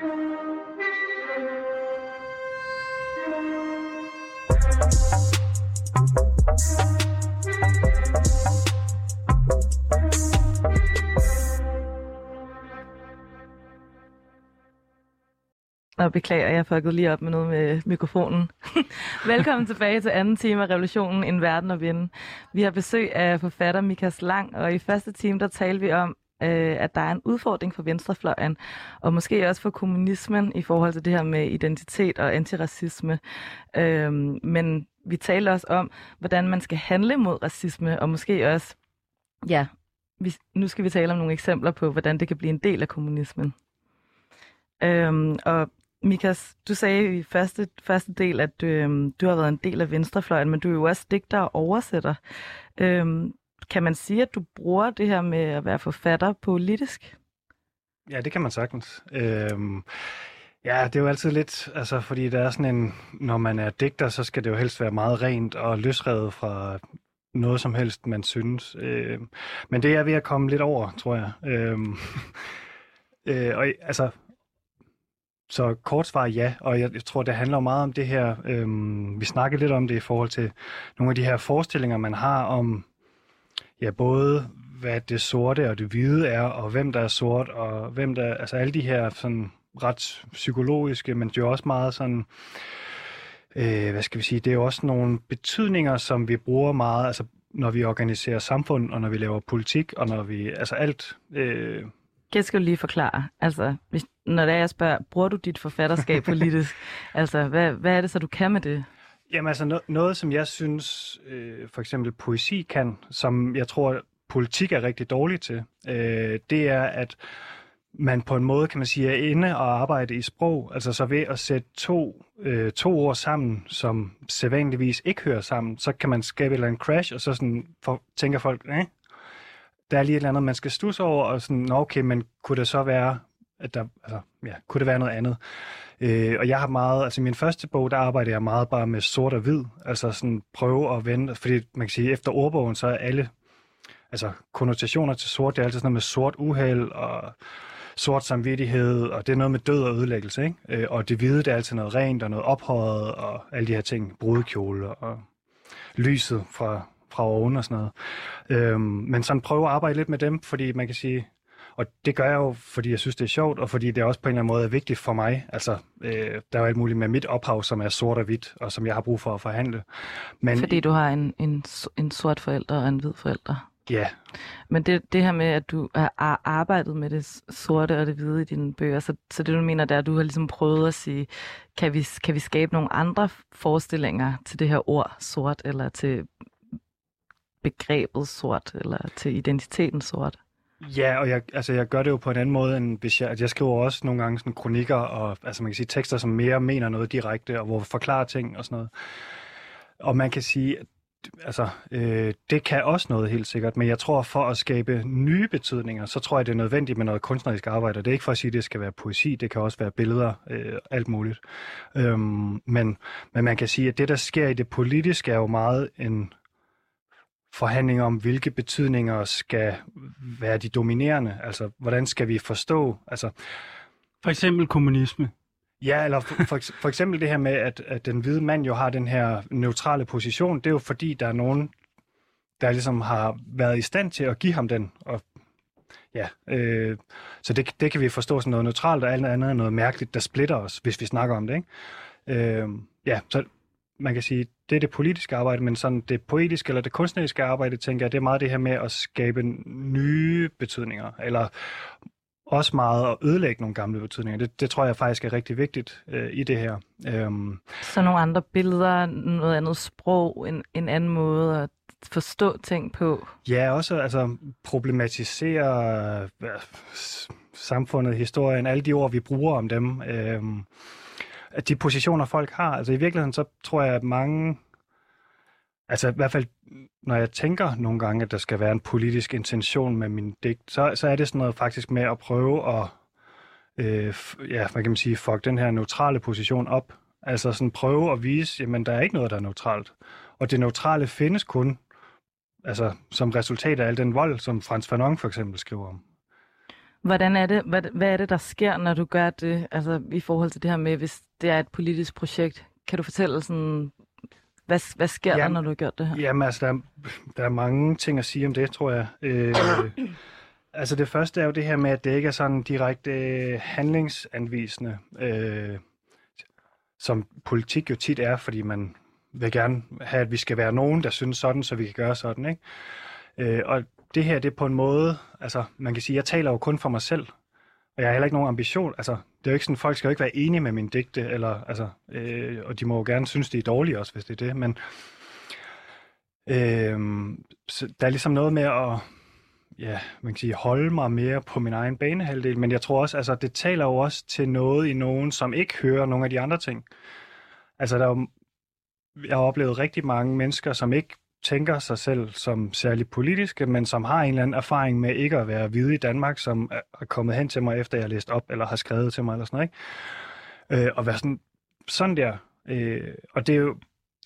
Og beklager, jeg fuckede lige op med noget med mikrofonen. Velkommen tilbage til anden time af Revolutionen, En Verden at Vinde. Vi har besøg af forfatter Mikas Lang, og i første time der talte vi om, øh, at der er en udfordring for venstrefløjen, og måske også for kommunismen i forhold til det her med identitet og antiracisme. Øh, men vi taler også om, hvordan man skal handle mod racisme, og måske også, ja, vi, nu skal vi tale om nogle eksempler på, hvordan det kan blive en del af kommunismen. Øhm, og Mikas, du sagde i første, første del, at øhm, du har været en del af venstrefløjen, men du er jo også digter og oversætter. Øhm, kan man sige, at du bruger det her med at være forfatter politisk? Ja, det kan man sagtens. Øhm, ja, det er jo altid lidt, altså fordi der er sådan en, når man er digter, så skal det jo helst være meget rent og løsrevet fra noget som helst, man synes. Øhm, men det er ved at komme lidt over, tror jeg. Øhm, øh, og altså, så kort svar ja, og jeg, jeg tror, det handler meget om det her, øhm, vi snakkede lidt om det i forhold til nogle af de her forestillinger, man har om ja, både hvad det sorte og det hvide er, og hvem der er sort, og hvem der, altså alle de her sådan ret psykologiske, men jo også meget sådan, øh, hvad skal vi sige, det er jo også nogle betydninger, som vi bruger meget, altså når vi organiserer samfund, og når vi laver politik, og når vi, altså alt, øh, det skal du lige forklare. Altså, hvis, når det er, jeg spørger, bruger du dit forfatterskab politisk? altså, hvad, hvad er det så, du kan med det? Jamen altså, no- noget som jeg synes, øh, for eksempel poesi kan, som jeg tror, politik er rigtig dårlig til, øh, det er, at man på en måde, kan man sige, er inde og arbejde i sprog. Altså så ved at sætte to, øh, to ord sammen, som sædvanligvis ikke hører sammen, så kan man skabe et eller andet crash, og så sådan for, tænker folk, eh, der er lige et eller andet, man skal stusse over, og sådan, nå okay, men kunne det så være, at der, altså, ja, kunne det være noget andet? Øh, og jeg har meget, altså i min første bog, der arbejder jeg meget bare med sort og hvid, altså sådan prøve at vende, fordi man kan sige, efter ordbogen, så er alle, altså konnotationer til sort, det er altid sådan noget med sort uheld og sort samvittighed, og det er noget med død og ødelæggelse, ikke? Øh, og det hvide, det er altid noget rent og noget ophøjet, og alle de her ting, brudekjole og lyset fra fra oven og sådan noget. Øhm, men sådan prøve at arbejde lidt med dem, fordi man kan sige, og det gør jeg jo, fordi jeg synes, det er sjovt, og fordi det også på en eller anden måde er vigtigt for mig. Altså, øh, der er jo alt muligt med mit ophav, som er sort og hvidt, og som jeg har brug for at forhandle. Men, fordi du har en, en, en sort forælder og en hvid forælder? Ja. Men det, det her med, at du har arbejdet med det sorte og det hvide i dine bøger, så, så det du mener, det er, at du har ligesom prøvet at sige, kan vi, kan vi skabe nogle andre forestillinger til det her ord sort, eller til begrebet sort, eller til identiteten sort. Ja, og jeg, altså, jeg gør det jo på en anden måde, end hvis jeg, altså, jeg skriver også nogle gange sådan kronikker, og altså, man kan sige tekster, som mere mener noget direkte, og hvor vi forklarer ting og sådan noget. Og man kan sige, altså, øh, det kan også noget helt sikkert, men jeg tror, for at skabe nye betydninger, så tror jeg, det er nødvendigt med noget kunstnerisk arbejde. Det er ikke for at sige, at det skal være poesi, det kan også være billeder, øh, alt muligt. Øhm, men, men man kan sige, at det, der sker i det politiske, er jo meget en forhandlinger om, hvilke betydninger skal være de dominerende. Altså, hvordan skal vi forstå? Altså, for eksempel kommunisme. Ja, eller for, for, for eksempel det her med, at, at den hvide mand jo har den her neutrale position, det er jo fordi, der er nogen, der ligesom har været i stand til at give ham den. Og, ja, øh, så det, det kan vi forstå som noget neutralt, og alt andet er noget mærkeligt, der splitter os, hvis vi snakker om det. Ikke? Øh, ja, så man kan sige, det er det politiske arbejde, men sådan det poetiske eller det kunstneriske arbejde, tænker jeg, det er meget det her med at skabe nye betydninger, eller også meget at ødelægge nogle gamle betydninger. Det, det tror jeg faktisk er rigtig vigtigt øh, i det her. Øhm. Så nogle andre billeder, noget andet sprog, en, en anden måde at forstå ting på? Ja, også altså problematisere øh, samfundet, historien, alle de ord, vi bruger om dem. Øh, at de positioner, folk har. Altså i virkeligheden, så tror jeg, at mange... Altså i hvert fald, når jeg tænker nogle gange, at der skal være en politisk intention med min digt, så, så er det sådan noget faktisk med at prøve at, øh, ja, hvad kan man sige, fuck den her neutrale position op. Altså sådan prøve at vise, jamen der er ikke noget, der er neutralt. Og det neutrale findes kun altså, som resultat af al den vold, som Frans Fanon for eksempel skriver om. Hvordan er det, hvad, hvad er det, der sker, når du gør det, altså i forhold til det her med, hvis det er et politisk projekt? Kan du fortælle sådan, hvad, hvad sker jamen, der, når du har gjort det her? Jamen altså, der er, der er mange ting at sige om det, tror jeg. Øh, altså det første er jo det her med, at det ikke er sådan direkte øh, handlingsanvisende, øh, som politik jo tit er, fordi man vil gerne have, at vi skal være nogen, der synes sådan, så vi kan gøre sådan, ikke? Øh, og det her, det er på en måde, altså man kan sige, jeg taler jo kun for mig selv, og jeg har heller ikke nogen ambition, altså det er jo ikke sådan, folk skal jo ikke være enige med min digte, eller, altså, øh, og de må jo gerne synes, det er dårligt også, hvis det er det, men øh, så der er ligesom noget med at, ja, man kan sige, holde mig mere på min egen banehalvdel, men jeg tror også, altså det taler jo også til noget i nogen, som ikke hører nogle af de andre ting. Altså der er jo, jeg har oplevet rigtig mange mennesker, som ikke tænker sig selv som særlig politiske, men som har en eller anden erfaring med ikke at være hvide i Danmark, som er kommet hen til mig, efter jeg har læst op, eller har skrevet til mig, eller sådan noget, ikke? Øh, og være sådan, sådan der. Øh, og det er, jo,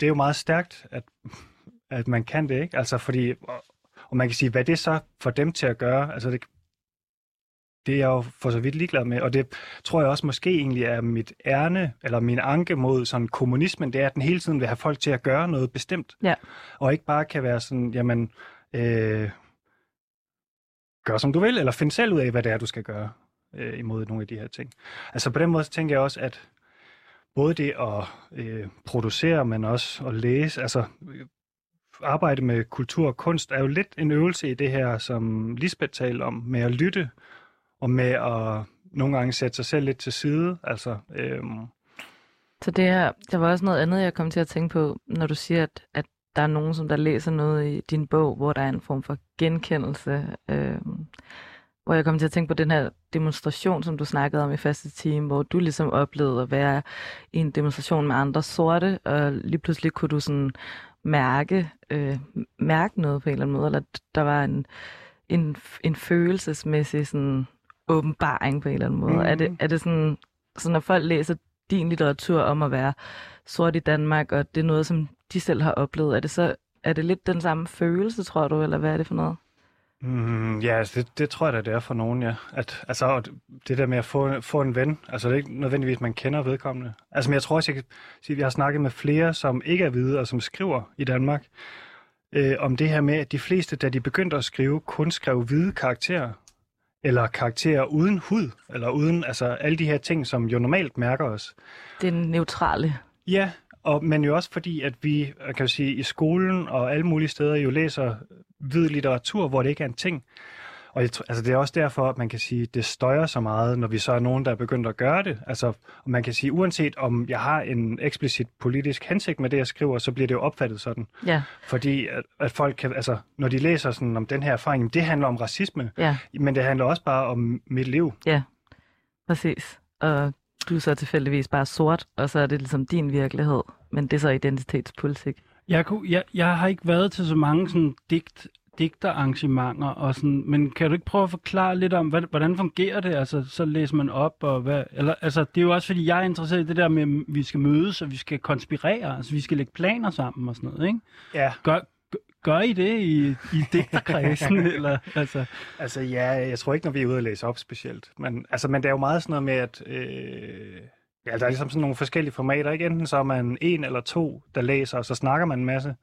det er jo meget stærkt, at, at man kan det, ikke? Altså fordi, og man kan sige, hvad det så for dem til at gøre? Altså det, det er jeg jo for så vidt ligeglad med, og det tror jeg også måske egentlig er mit ærne, eller min anke mod sådan kommunismen, det er, at den hele tiden vil have folk til at gøre noget bestemt, ja. og ikke bare kan være sådan, jamen, øh, gør som du vil, eller find selv ud af, hvad det er, du skal gøre øh, imod nogle af de her ting. Altså på den måde så tænker jeg også, at både det at øh, producere, men også at læse, altså arbejde med kultur og kunst, er jo lidt en øvelse i det her, som Lisbeth talte om, med at lytte og med at nogle gange sætte sig selv lidt til side. Altså, øhm. Så det her, der var også noget andet, jeg kom til at tænke på, når du siger, at, at der er nogen, som der læser noget i din bog, hvor der er en form for genkendelse. Øhm, hvor jeg kom til at tænke på den her demonstration, som du snakkede om i første time, hvor du ligesom oplevede at være i en demonstration med andre sorte, og lige pludselig kunne du sådan mærke, øh, mærke noget på en eller anden måde, eller der var en, en, en følelsesmæssig sådan, åbenbaring på en eller anden måde? Mm. Er, det, er det sådan, så når folk læser din litteratur om at være sort i Danmark, og det er noget, som de selv har oplevet, er det så er det lidt den samme følelse, tror du, eller hvad er det for noget? Mm, ja, altså det, det tror jeg da, det er for nogen, ja. At, altså, det der med at få, få en ven, altså det er ikke nødvendigvis, man kender vedkommende. Altså, men jeg tror også, jeg kan sige, at jeg har snakket med flere, som ikke er hvide, og som skriver i Danmark, øh, om det her med, at de fleste, da de begyndte at skrive, kun skrev hvide karakterer eller karakterer uden hud, eller uden altså alle de her ting, som jo normalt mærker os. Det er neutrale. Ja, og, men jo også fordi, at vi kan sige, i skolen og alle mulige steder jo læser hvid litteratur, hvor det ikke er en ting. Og jeg, altså, det er også derfor, at man kan sige, at det støjer så meget, når vi så er nogen, der er begyndt at gøre det. Altså, og man kan sige, uanset om jeg har en eksplicit politisk hensigt med det, jeg skriver, så bliver det jo opfattet sådan. Ja. Fordi at, at folk kan, altså, når de læser sådan om den her erfaring, det handler om racisme, ja. men det handler også bare om mit liv. Ja, præcis. Og du er så tilfældigvis bare sort, og så er det ligesom din virkelighed, men det er så identitetspolitik. Jeg, kunne, jeg, jeg har ikke været til så mange sådan digt digterarrangementer og sådan, men kan du ikke prøve at forklare lidt om, hvad, hvordan fungerer det? Altså, så læser man op, og hvad, eller, altså, det er jo også fordi, jeg er interesseret i det der med, at vi skal mødes, og vi skal konspirere, altså vi skal lægge planer sammen og sådan noget, ikke? Ja. Gør, gør I det i, i digterkredsen, eller, altså? Altså, ja, jeg tror ikke, når vi er ude og læse op specielt, men, altså, men det er jo meget sådan noget med, at øh, ja, der er ligesom sådan nogle forskellige formater, ikke? Enten så er man en eller to, der læser, og så snakker man en masse,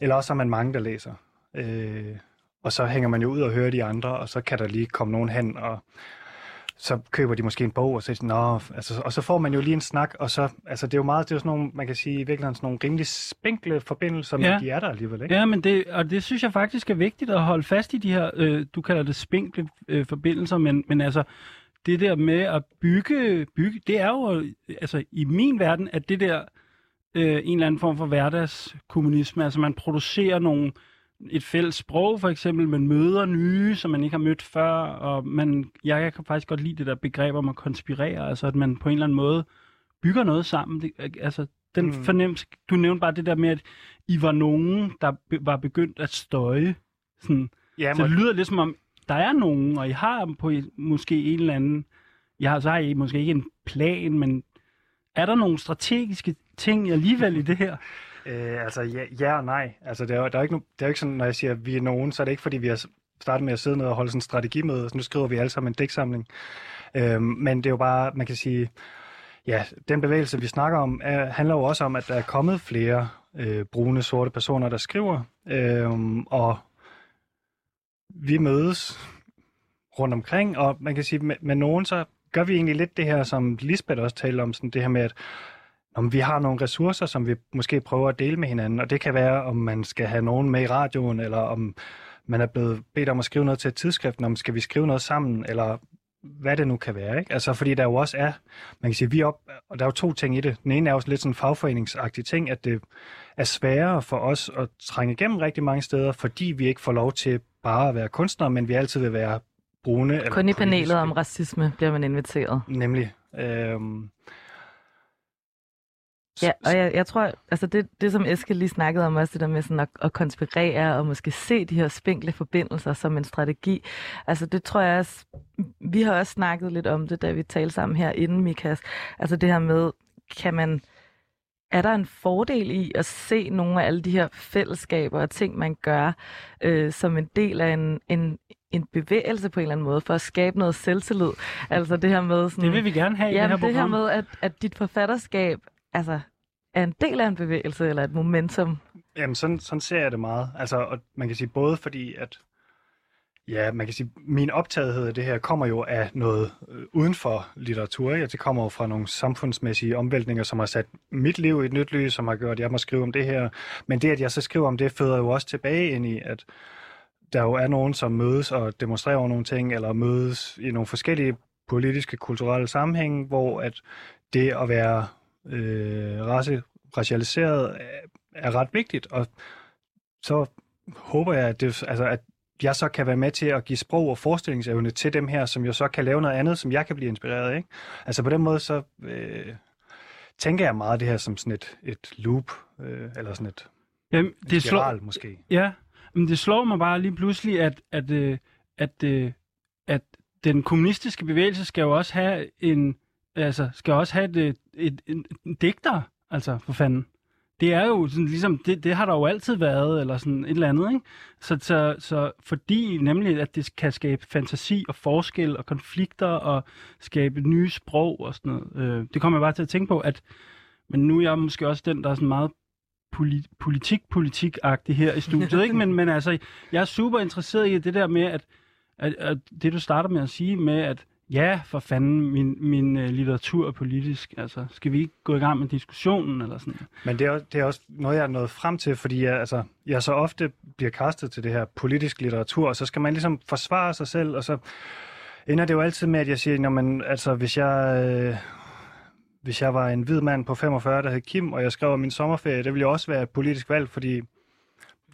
eller også er man mange, der læser. Øh, og så hænger man jo ud og hører de andre, og så kan der lige komme nogen hen, og så køber de måske en bog, og så, Nå, altså, og så får man jo lige en snak, og så, altså det er jo meget, det er sådan nogle, man kan sige, i virkeligheden sådan nogle rimelig spinkle forbindelser, men ja. de er der alligevel, ikke? Ja, men det, og det synes jeg faktisk er vigtigt at holde fast i de her, øh, du kalder det spinkle øh, forbindelser, men, men altså, det der med at bygge, bygge, det er jo, altså i min verden, at det der, øh, en eller anden form for hverdagskommunisme, altså man producerer nogle, et fælles sprog, for eksempel, man møder nye, som man ikke har mødt før, og man, jeg, jeg kan faktisk godt lide det der begreb om at konspirere, altså at man på en eller anden måde bygger noget sammen. Det, altså, den mm. fornemmelse, du nævnte bare det der med, at I var nogen, der be, var begyndt at støje. Sådan. Ja, så det lyder lidt som om, der er nogen, og I har på måske en eller anden, jeg har, så har I måske ikke en plan, men er der nogle strategiske ting alligevel i det her? Øh, altså ja, ja og nej. Altså, det er, der er ikke, no, det er ikke sådan, når jeg siger, at vi er nogen, så er det ikke, fordi vi har startet med at sidde ned og holde sådan en strategimøde, så nu skriver vi alle sammen en dæksamling. Øh, men det er jo bare, man kan sige, ja, den bevægelse, vi snakker om, er, handler jo også om, at der er kommet flere øh, brune, sorte personer, der skriver, øh, og vi mødes rundt omkring, og man kan sige, med, med nogen, så gør vi egentlig lidt det her, som Lisbeth også talte om, sådan det her med, at om vi har nogle ressourcer, som vi måske prøver at dele med hinanden, og det kan være, om man skal have nogen med i radioen, eller om man er blevet bedt om at skrive noget til et tidsskrift, om skal vi skrive noget sammen, eller hvad det nu kan være. Ikke? Altså, fordi der jo også er, man kan sige, vi op, og der er jo to ting i det. Den ene er jo lidt sådan en fagforeningsagtig ting, at det er sværere for os at trænge igennem rigtig mange steder, fordi vi ikke får lov til bare at være kunstnere, men vi altid vil være brune. Eller Kun i panelet om racisme bliver man inviteret. Nemlig. Øhm, Ja, og jeg, jeg tror, altså det, det som Eske lige snakkede om også, det der med sådan at, at konspirere og måske se de her spinkle forbindelser som en strategi, altså det tror jeg også, vi har også snakket lidt om det, da vi talte sammen her inden, Mikas, altså det her med, kan man, er der en fordel i at se nogle af alle de her fællesskaber og ting, man gør, øh, som en del af en, en, en bevægelse på en eller anden måde, for at skabe noget selvtillid. Altså det her med sådan... Det vil vi gerne have i ja, det her det her program. med, at, at dit forfatterskab altså, er en del af en bevægelse eller et momentum. Jamen, sådan, sådan ser jeg det meget. Altså, og man kan sige både fordi, at ja, man kan sige, min optagethed af det her kommer jo af noget øh, uden for litteratur. Ikke? Det kommer jo fra nogle samfundsmæssige omvæltninger, som har sat mit liv i et nyt lys, som har gjort, at jeg må skrive om det her. Men det, at jeg så skriver om det, føder jo også tilbage ind i, at der jo er nogen, som mødes og demonstrerer over nogle ting, eller mødes i nogle forskellige politiske, kulturelle sammenhænge, hvor at det at være øh, race, racialiseret er, er ret vigtigt, og så håber jeg, at, det, altså, at jeg så kan være med til at give sprog og forestillingsevne til dem her, som jo så kan lave noget andet, som jeg kan blive inspireret af. Ikke? Altså på den måde, så øh, tænker jeg meget det her som sådan et, et loop, øh, eller sådan et, Jamen, et det slår, spiral måske. Ja, men det slår mig bare lige pludselig, at, at, øh, at, øh, at den kommunistiske bevægelse skal jo også have en, altså skal også have et, et, et, et, en digter, altså for fanden. Det er jo sådan, ligesom, det, det har der jo altid været, eller sådan et eller andet, ikke? Så, så, så fordi nemlig, at det kan skabe fantasi og forskel og konflikter og skabe nye sprog og sådan noget. Øh, det kommer jeg bare til at tænke på, at men nu er jeg måske også den, der er sådan meget poli- politik-politik-agtig her i studiet, ikke? Men, men altså, jeg er super interesseret i det der med, at, at, at det du starter med at sige med, at ja, for fanden, min, min øh, litteratur er politisk, altså, skal vi ikke gå i gang med diskussionen, eller sådan? Men det er, også- det er også noget, jeg er nået frem til, fordi jeg, altså, jeg så ofte bliver kastet til det her politisk litteratur, og så skal man ligesom forsvare sig selv, og så ender det jo altid med, at jeg siger, når man, altså, hvis jeg, øh, hvis jeg var en hvid mand på 45, der hed Kim, og jeg skrev om min sommerferie, det ville jo også være et politisk valg, fordi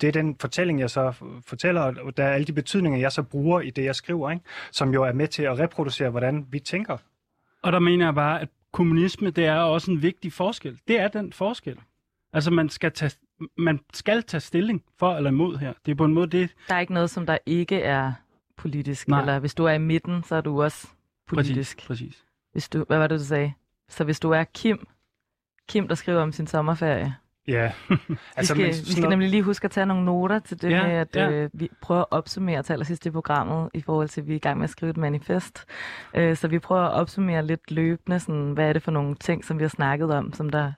det er den fortælling, jeg så fortæller, og der er alle de betydninger, jeg så bruger i det, jeg skriver, ikke? som jo er med til at reproducere, hvordan vi tænker. Og der mener jeg bare, at kommunisme, det er også en vigtig forskel. Det er den forskel. Altså, man skal tage, man skal tage stilling for eller imod her. Det er på en måde det, Der er ikke noget, som der ikke er politisk. Nej. Eller hvis du er i midten, så er du også politisk. Præcis, præcis. Hvis du, hvad var det, du sagde? Så hvis du er Kim, Kim, der skriver om sin sommerferie. Ja, Altså, vi skal, men vi skal nemlig lige huske at tage nogle noter til det Ja, med, at ja. øh, vi prøver at opsummere til allersidst i programmet, i forhold til, at vi er i gang med at skrive et manifest. Øh, så vi prøver at opsummere lidt løbende, sådan, hvad er det for nogle ting, som vi har snakket om, som der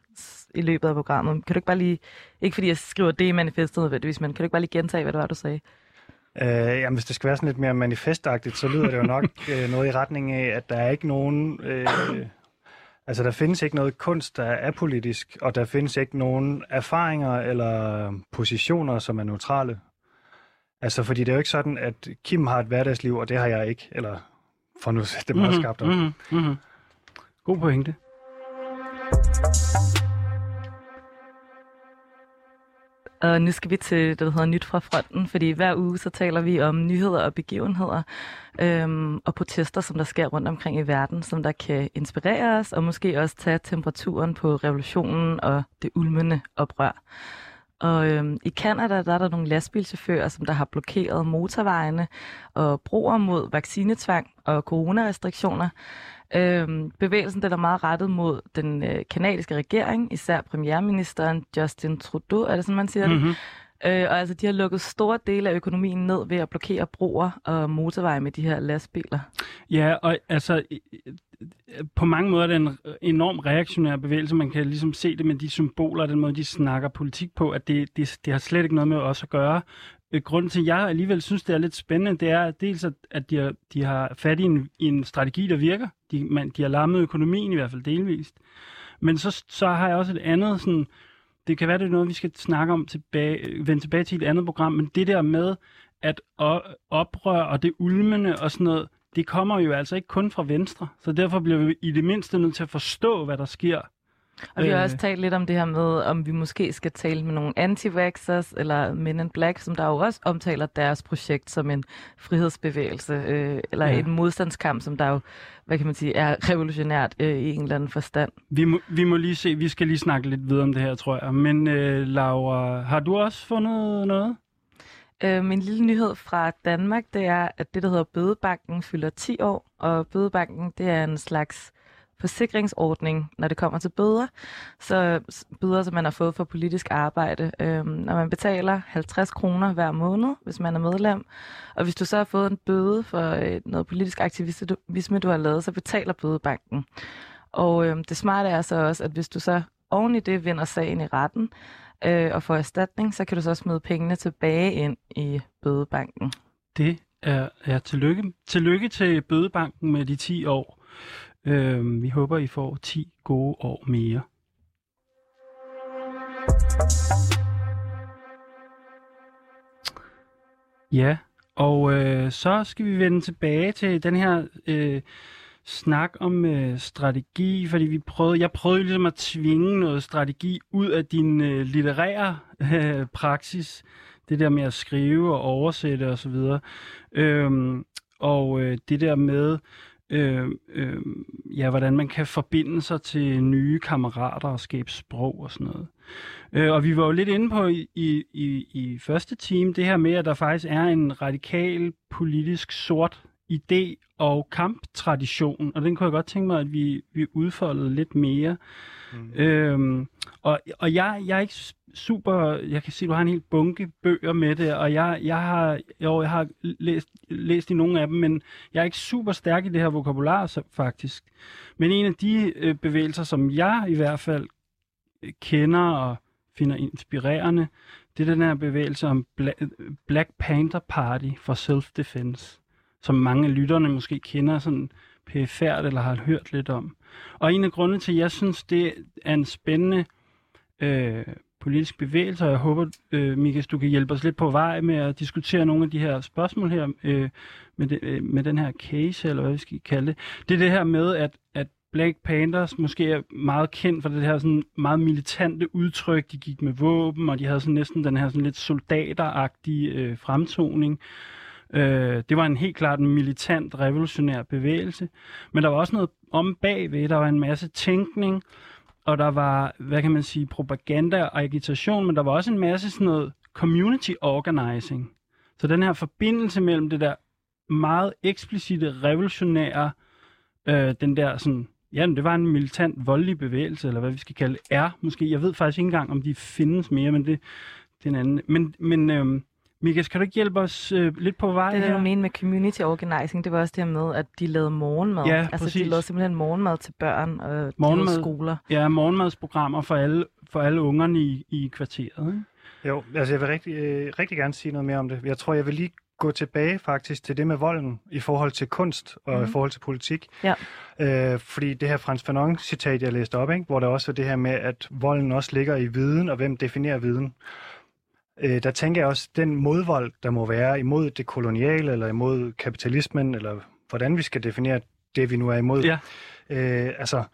i løbet af programmet. Kan du ikke bare lige, ikke fordi jeg skriver det i manifestet nødvendigvis, men kan du ikke bare lige gentage, hvad det var, du sagde? Øh, jamen, hvis det skal være sådan lidt mere manifestagtigt, så lyder det jo nok øh, noget i retning af, at der er ikke nogen... Øh, altså, der findes ikke noget kunst, der er apolitisk, og der findes ikke nogen erfaringer eller positioner, som er neutrale. Altså, fordi det er jo ikke sådan, at Kim har et hverdagsliv, og det har jeg ikke. Eller, for nu det meget skarpt op. mm-hmm, mm-hmm. God pointe. Og nu skal vi til det, der hedder Nyt fra fronten, fordi hver uge så taler vi om nyheder og begivenheder øhm, og protester, som der sker rundt omkring i verden, som der kan inspirere os og måske også tage temperaturen på revolutionen og det ulmende oprør. Og øhm, i Kanada der er der nogle lastbilchauffører, som der har blokeret motorvejene og broer mod vaccinetvang og coronarestriktioner. Øhm, bevægelsen den er meget rettet mod den øh, kanadiske regering, især premierministeren Justin Trudeau, er det sådan, man siger det? Mhm. Øh, og altså, de har lukket store dele af økonomien ned ved at blokere broer og motorveje med de her lastbiler. Ja, og altså, på mange måder er det en enorm reaktionær bevægelse. Man kan ligesom se det med de symboler, og den måde, de snakker politik på, at det, det, det har slet ikke noget med os at gøre. Øh, grunden til, at jeg alligevel synes, det er lidt spændende, det er dels, at, at de, har, de har fat i en, i en strategi, der virker. De, man, de har lammet økonomien i hvert fald delvist. Men så, så har jeg også et andet sådan... Det kan være, det er noget, vi skal snakke om tilbage, vende tilbage til et andet program, men det der med at oprør og det ulmende og sådan noget, det kommer jo altså ikke kun fra Venstre. Så derfor bliver vi i det mindste nødt til at forstå, hvad der sker og vi har også talt lidt om det her med, om vi måske skal tale med nogle anti eller Men in Black, som der jo også omtaler deres projekt som en frihedsbevægelse, øh, eller ja. en modstandskamp, som der jo, hvad kan man sige, er revolutionært øh, i en eller anden forstand. Vi må, vi må lige se, vi skal lige snakke lidt videre om det her, tror jeg. Men øh, Laura, har du også fundet noget? Øh, min lille nyhed fra Danmark, det er, at det, der hedder Bødebanken, fylder 10 år, og Bødebanken, det er en slags forsikringsordning, når det kommer til bøder. Så bøder, som man har fået for politisk arbejde. Øhm, når man betaler 50 kroner hver måned, hvis man er medlem, og hvis du så har fået en bøde for øh, noget politisk aktivisme, du har lavet, så betaler bødebanken. Og øh, det smarte er så også, at hvis du så oven i det vinder sagen i retten øh, og får erstatning, så kan du så smide pengene tilbage ind i bødebanken. Det er, ja, tillykke. Tillykke til bødebanken med de 10 år. Øh, vi håber, I får 10 gode år mere. Ja, og øh, så skal vi vende tilbage til den her øh, snak om øh, strategi, fordi vi prøvede, jeg prøvede ligesom at tvinge noget strategi ud af din øh, litterære øh, praksis, det der med at skrive og oversætte osv. Og, øhm, og øh, det der med øh, øh, ja, hvordan man kan forbinde sig til nye kammerater og skabe sprog og sådan noget. Øh, og vi var jo lidt inde på i, i, i første team det her med, at der faktisk er en radikal politisk sort idé og kamptradition, og den kunne jeg godt tænke mig, at vi, vi udfoldede lidt mere. Mm. Øhm, og og jeg, jeg er ikke super, jeg kan se, du har en hel bunke bøger med det, og jeg, jeg har, jo, jeg har læst, læst i nogle af dem, men jeg er ikke super stærk i det her vokabular så, faktisk. Men en af de øh, bevægelser, som jeg i hvert fald øh, kender og finder inspirerende, det er den her bevægelse om Black Panther Party for Self-Defense, som mange af lytterne måske kender sådan pæfærd eller har hørt lidt om. Og en af grundene til, at jeg synes, det er en spændende øh, politisk bevægelse, og jeg håber, øh, Mikas, du kan hjælpe os lidt på vej med at diskutere nogle af de her spørgsmål her øh, med, de, øh, med den her case, eller hvad vi skal kalde det. Det er det her med, at, at Black Panthers måske er meget kendt for det her sådan meget militante udtryk. De gik med våben, og de havde sådan næsten den her sådan lidt soldateragtige øh, fremtoning. Øh, Øh, det var en helt klart en militant, revolutionær bevægelse. Men der var også noget om bagved. Der var en masse tænkning, og der var, hvad kan man sige, propaganda og agitation, men der var også en masse sådan noget community organizing. Så den her forbindelse mellem det der meget eksplicite, revolutionære, øh, den der sådan, ja, det var en militant, voldelig bevægelse, eller hvad vi skal kalde er måske. Jeg ved faktisk ikke engang, om de findes mere, men det, det er en anden. Men, men øh, Mikas, kan du ikke hjælpe os øh, lidt på vej Det, her? du mener med community organizing, det var også det her med, at de lavede morgenmad. Ja, altså, præcis. de lavede simpelthen morgenmad til børn og morgenmad, skoler. Ja, morgenmadsprogrammer for alle, for alle ungerne i, i kvarteret. Ikke? Jo, altså jeg vil rigtig, øh, rigtig gerne sige noget mere om det. Jeg tror, jeg vil lige gå tilbage faktisk til det med volden i forhold til kunst og mm. i forhold til politik. Ja. Øh, fordi det her Frans Fanon citat, jeg læste op, ikke, hvor der også er det her med, at volden også ligger i viden, og hvem definerer viden øh, der tænker jeg også, den modvold, der må være imod det koloniale, eller imod kapitalismen, eller hvordan vi skal definere det, vi nu er imod. Ja. Øh, altså,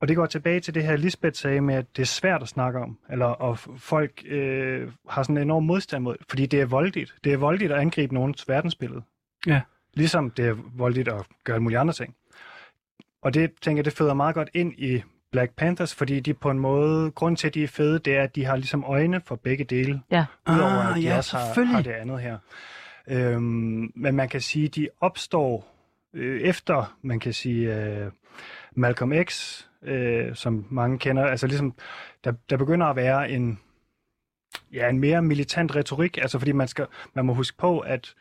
og det går tilbage til det her, Lisbeth sagde med, at det er svært at snakke om, eller og folk øh, har sådan en enorm modstand mod, fordi det er voldeligt. Det er voldeligt at angribe nogens verdensbillede. Ja. Ligesom det er voldeligt at gøre alle mulige andre ting. Og det, tænker jeg, det føder meget godt ind i Black Panthers, fordi de på en måde, grund til, at de er fede, det er, at de har ligesom øjne for begge dele. Ja. Udover ah, at de ja, også har, har det andet her. Øhm, men man kan sige, at de opstår øh, efter, man kan sige, øh, Malcolm X, øh, som mange kender. Altså ligesom, der, der begynder at være en, ja, en mere militant retorik, altså fordi man, skal, man må huske på, at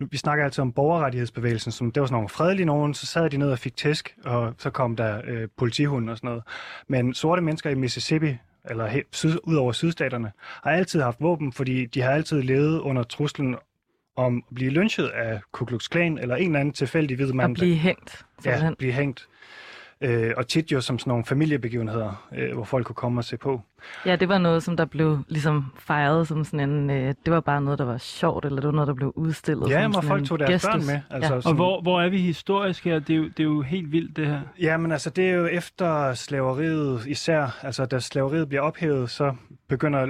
nu, vi snakker altid om borgerrettighedsbevægelsen, som det var sådan nogle fredelige nogen, så sad de ned og fik tæsk, og så kom der øh, politihund og sådan noget. Men sorte mennesker i Mississippi, eller he, syd, ud over sydstaterne, har altid haft våben, fordi de har altid levet under truslen om at blive lynchet af Ku Klux Klan, eller en eller anden tilfældig hvid mand. At blive hængt. Ja, blive hængt. Øh, og tit jo som sådan nogle familiebegivenheder, øh, hvor folk kunne komme og se på. Ja, det var noget, som der blev ligesom fejret som sådan en... Øh, det var bare noget, der var sjovt, eller det var noget, der blev udstillet Ja, hvor sådan folk tog deres gestus. børn med. Altså, ja. Og sådan- hvor, hvor er vi historisk her? Det er, jo, det er jo helt vildt, det her. Ja, men altså det er jo efter slaveriet især, altså da slaveriet bliver ophævet, så begynder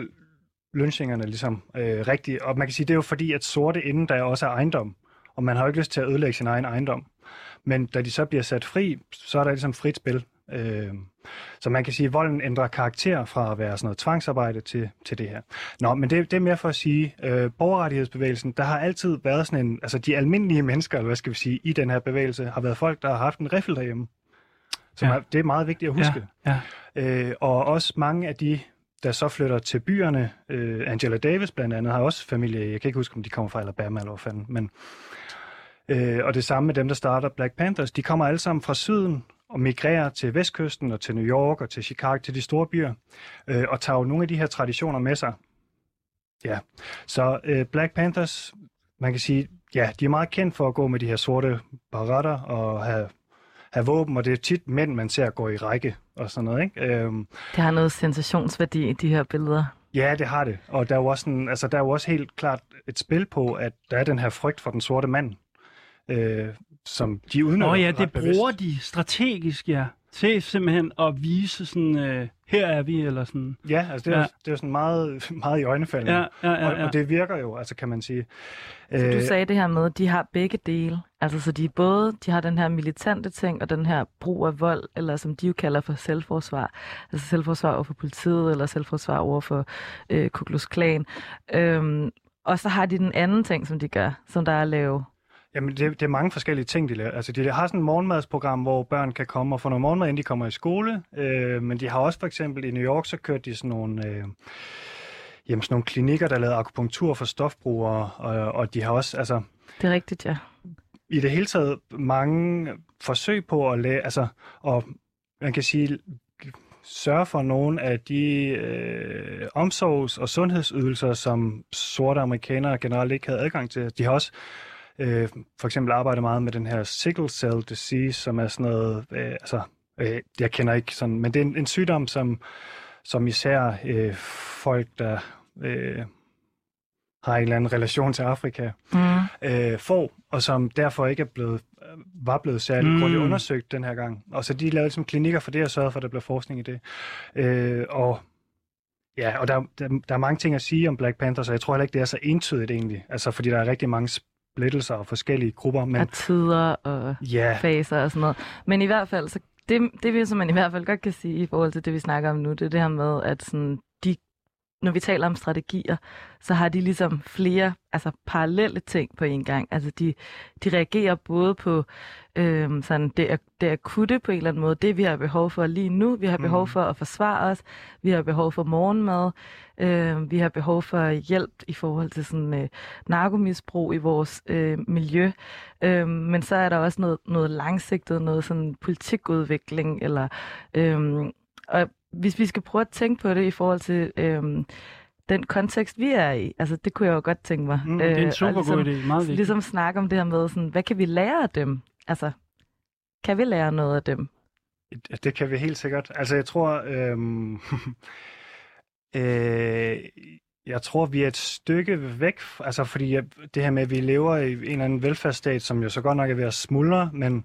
lynchingerne ligesom øh, rigtigt. Og man kan sige, det er jo fordi, at sorte inden der også er ejendom, og man har jo ikke lyst til at ødelægge sin egen ejendom. Men da de så bliver sat fri, så er der ligesom frit spil. Øh, så man kan sige, at volden ændrer karakter fra at være sådan noget tvangsarbejde til, til det her. Nå, men det, det er mere for at sige, øh, borgerrettighedsbevægelsen, der har altid været sådan en, altså de almindelige mennesker, eller hvad skal vi sige, i den her bevægelse, har været folk, der har haft en riffel derhjemme. Så Ja. ja. det er meget vigtigt at huske. Ja, Øh, og også mange af de, der så flytter til byerne, øh, Angela Davis blandt andet, har også familie, jeg kan ikke huske, om de kommer fra Alabama eller hvad fanden, men øh, og det samme med dem, der starter Black Panthers, de kommer alle sammen fra syden og migrerer til vestkysten og til New York og til Chicago, til de store byer, øh, og tager jo nogle af de her traditioner med sig. Ja, så øh, Black Panthers, man kan sige, ja, de er meget kendt for at gå med de her sorte baratter og have, have våben, og det er tit mænd, man ser gå i række og sådan noget, ikke? Øhm, Det har noget sensationsværdi i de her billeder. Ja, det har det. Og der er jo også, en, altså, der er jo også helt klart et spil på, at der er den her frygt for den sorte mand, øh, som de udnytter Nå ja, det bevidst. bruger de strategisk, ja. Til simpelthen at vise sådan, øh, her er vi, eller sådan. Ja, altså det er, Ja. det er jo sådan meget, meget i øjnefaldene. Ja, ja, ja, Og, ja. og det virker jo, altså kan man sige. Så Øh, du sagde det her med, at de har begge dele. Altså, så de er både, de har den her militante ting, og den her brug af vold, eller som de jo kalder for selvforsvar. Altså selvforsvar over for politiet, eller selvforsvar over for øh, Ku Klux Klan. Øhm, og så har de den anden ting, som de gør, som der er at lave. Jamen, det, det er mange forskellige ting, de laver. Altså, de har sådan et morgenmadsprogram, hvor børn kan komme og få noget morgenmad, inden de kommer i skole. Øh, men de har også for eksempel i New York, så kørte de sådan nogle, øh, jamen, sådan nogle klinikker, der lavede akupunktur for stofbrugere. Og, og de har også, altså, Det er rigtigt, ja. i det hele taget mange forsøg på at lære, altså, og man kan sige, sørge for nogle af de øh, omsorgs- og sundhedsydelser, som sorte amerikanere generelt ikke havde adgang til. De har også øh, for eksempel arbejdet meget med den her sickle cell disease, som er sådan noget, øh, altså, øh, jeg kender ikke sådan, men det er en, en sygdom, som, som især øh, folk, der øh, har en eller anden relation til Afrika, Mm. øh, får, og som derfor ikke er blevet, var blevet særlig Mm. mm. grundigt undersøgt den her gang. Og så de lavede ligesom klinikker for det, og sørgede for, at der blev forskning i det. Øh, og ja, og der, der, der er mange ting at sige om Black Panther, så jeg tror heller ikke, det er så entydigt egentlig. Altså, fordi der er rigtig mange splittelser og forskellige grupper. Men Af tider og ja, faser og sådan noget. Men i hvert fald, så det, det vi, som man i hvert fald godt kan sige i forhold til det, vi snakker om nu, det er det her med, at sådan, de, når vi taler om strategier, så har de ligesom flere altså parallelle ting på en gang. Altså de, de reagerer både på øhm, sådan det, det akutte på en eller anden måde, det vi har behov for lige nu. Vi har behov Mhm. for at forsvare os. Vi har behov for morgenmad. Øh, vi har behov for hjælp i forhold til sådan øh, narkomisbrug i vores øh, miljø. Øh, men så er der også noget, noget langsigtet, noget sådan politikudvikling. Eller, øh, og hvis vi skal prøve at tænke på det i forhold til øh, den kontekst, vi er i, altså det kunne jeg jo godt tænke mig. Mm, Det er en og super god idé, meget vigtigt. Ligesom snakke om det her med, sådan, hvad kan vi lære af dem? Altså, kan vi lære noget af dem? det kan vi helt sikkert. Altså, jeg tror... Øhm, øh, jeg tror, vi er et stykke væk, altså fordi jeg- det her med, at vi lever i en eller anden velfærdsstat, som jo så godt nok er ved at smuldre, men,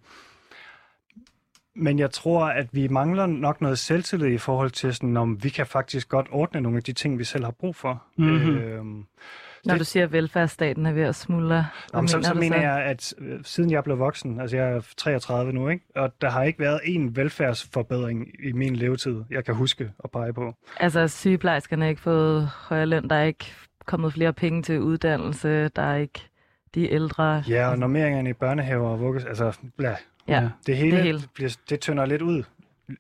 men jeg tror, at vi mangler nok noget selvtillid i forhold til, sådan, om vi kan faktisk godt ordne nogle af de ting, vi selv har brug for. Mhm. Øhm, Når Det- du siger, at velfærdsstaten er ved at smuldre, hvad Jamen, så, så du mener jeg, at øh, siden jeg blev voksen, altså jeg er 33 nu, ikke? og der har ikke været en velfærdsforbedring i min levetid, jeg kan huske at pege på. Altså, sygeplejerskerne har ikke fået højere løn, der er ikke kommet flere penge til uddannelse, der er ikke de ældre. Ja, og normeringerne i børnehaver og vugges, altså ja, Ja, det hele, det hele. bliver, det tynder lidt ud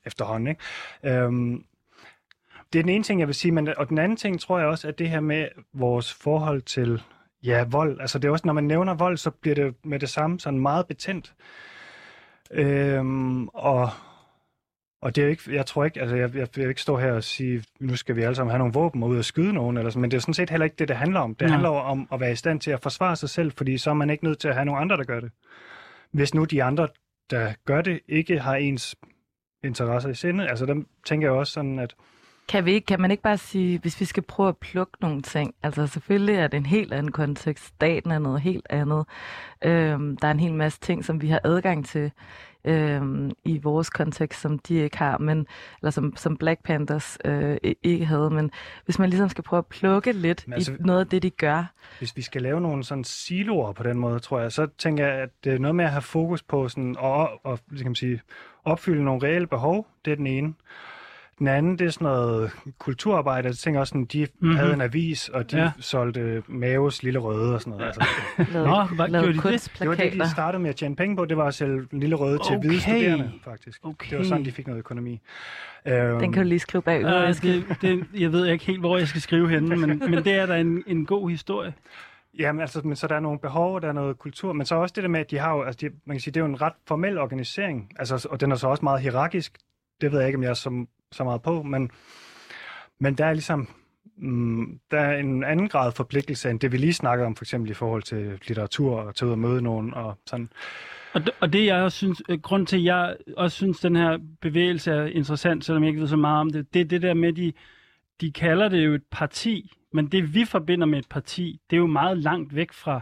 efterhånden. Ikke? Øhm, det er den ene ting, jeg vil sige, men, og den anden ting tror jeg også, at det her med vores forhold til ja, vold, altså det er også, når man nævner vold, så bliver det med det samme sådan meget betændt. Øhm, og, og det er ikke, jeg tror ikke, altså jeg, jeg vil ikke stå her og sige, nu skal vi alle sammen have nogle våben og ud og skyde nogen, eller sådan, men det er sådan set heller ikke det, det handler om. Det Nej. handler om at være i stand til at forsvare sig selv, fordi så er man ikke nødt til at have nogle andre, der gør det. Hvis nu de andre, der gør det, ikke har ens interesser i sinde, altså dem tænker jeg også sådan, at Kan, vi ikke, kan man ikke bare sige, hvis vi skal prøve at plukke nogle ting, altså selvfølgelig er det en helt anden kontekst, staten er noget helt andet, øhm, der er en hel masse ting, som vi har adgang til øhm, i vores kontekst, som de ikke har, men, eller som, som Black Panthers øh, ikke havde, men hvis man ligesom skal prøve at plukke lidt Men altså, i noget af det, de gør, hvis vi skal lave nogle sådan siloer på den måde, tror jeg, så tænker jeg, at det er noget med at have fokus på sådan, og, og kan man sige, opfylde nogle reelle behov. Det er den ene. Den anden, det er sådan noget kulturarbejde. Jeg tænker også, sådan, de Mhm. mm-hmm. havde en avis, og de Ja. solgte Maves Lille Røde og sådan noget. Altså, Nå, hvad gjorde de det? det var det, kunstplakater. de startede med at tjene penge på. Det var at sælge Lille Røde til hvide Okay. studerende, faktisk. Okay. Det var sådan, de fik noget økonomi. Øhm, Den kan du lige skrive bag. Uh, det, det, jeg ved ikke helt, hvor jeg skal skrive henne, men, men det er da en, en god historie. Jamen, altså, men så der er nogle behov, der er noget kultur, men så også det der med, at de har jo, altså, de, man kan sige, det er jo en ret formel organisering, altså, og den er så også meget hierarkisk. Det ved jeg ikke, om jeg er så, meget på, men, men der er ligesom, mm, der er en anden grad forpligtelse, end det vi lige snakkede om, for eksempel i forhold til litteratur, og tage ud og møde nogen, og sådan. Og det, og det jeg også synes, øh, grund til, at jeg også synes, den her bevægelse er interessant, selvom jeg ikke ved så meget om det, det er det der med, de, de kalder det jo et parti, men det vi forbinder med et parti, det er jo meget langt væk fra,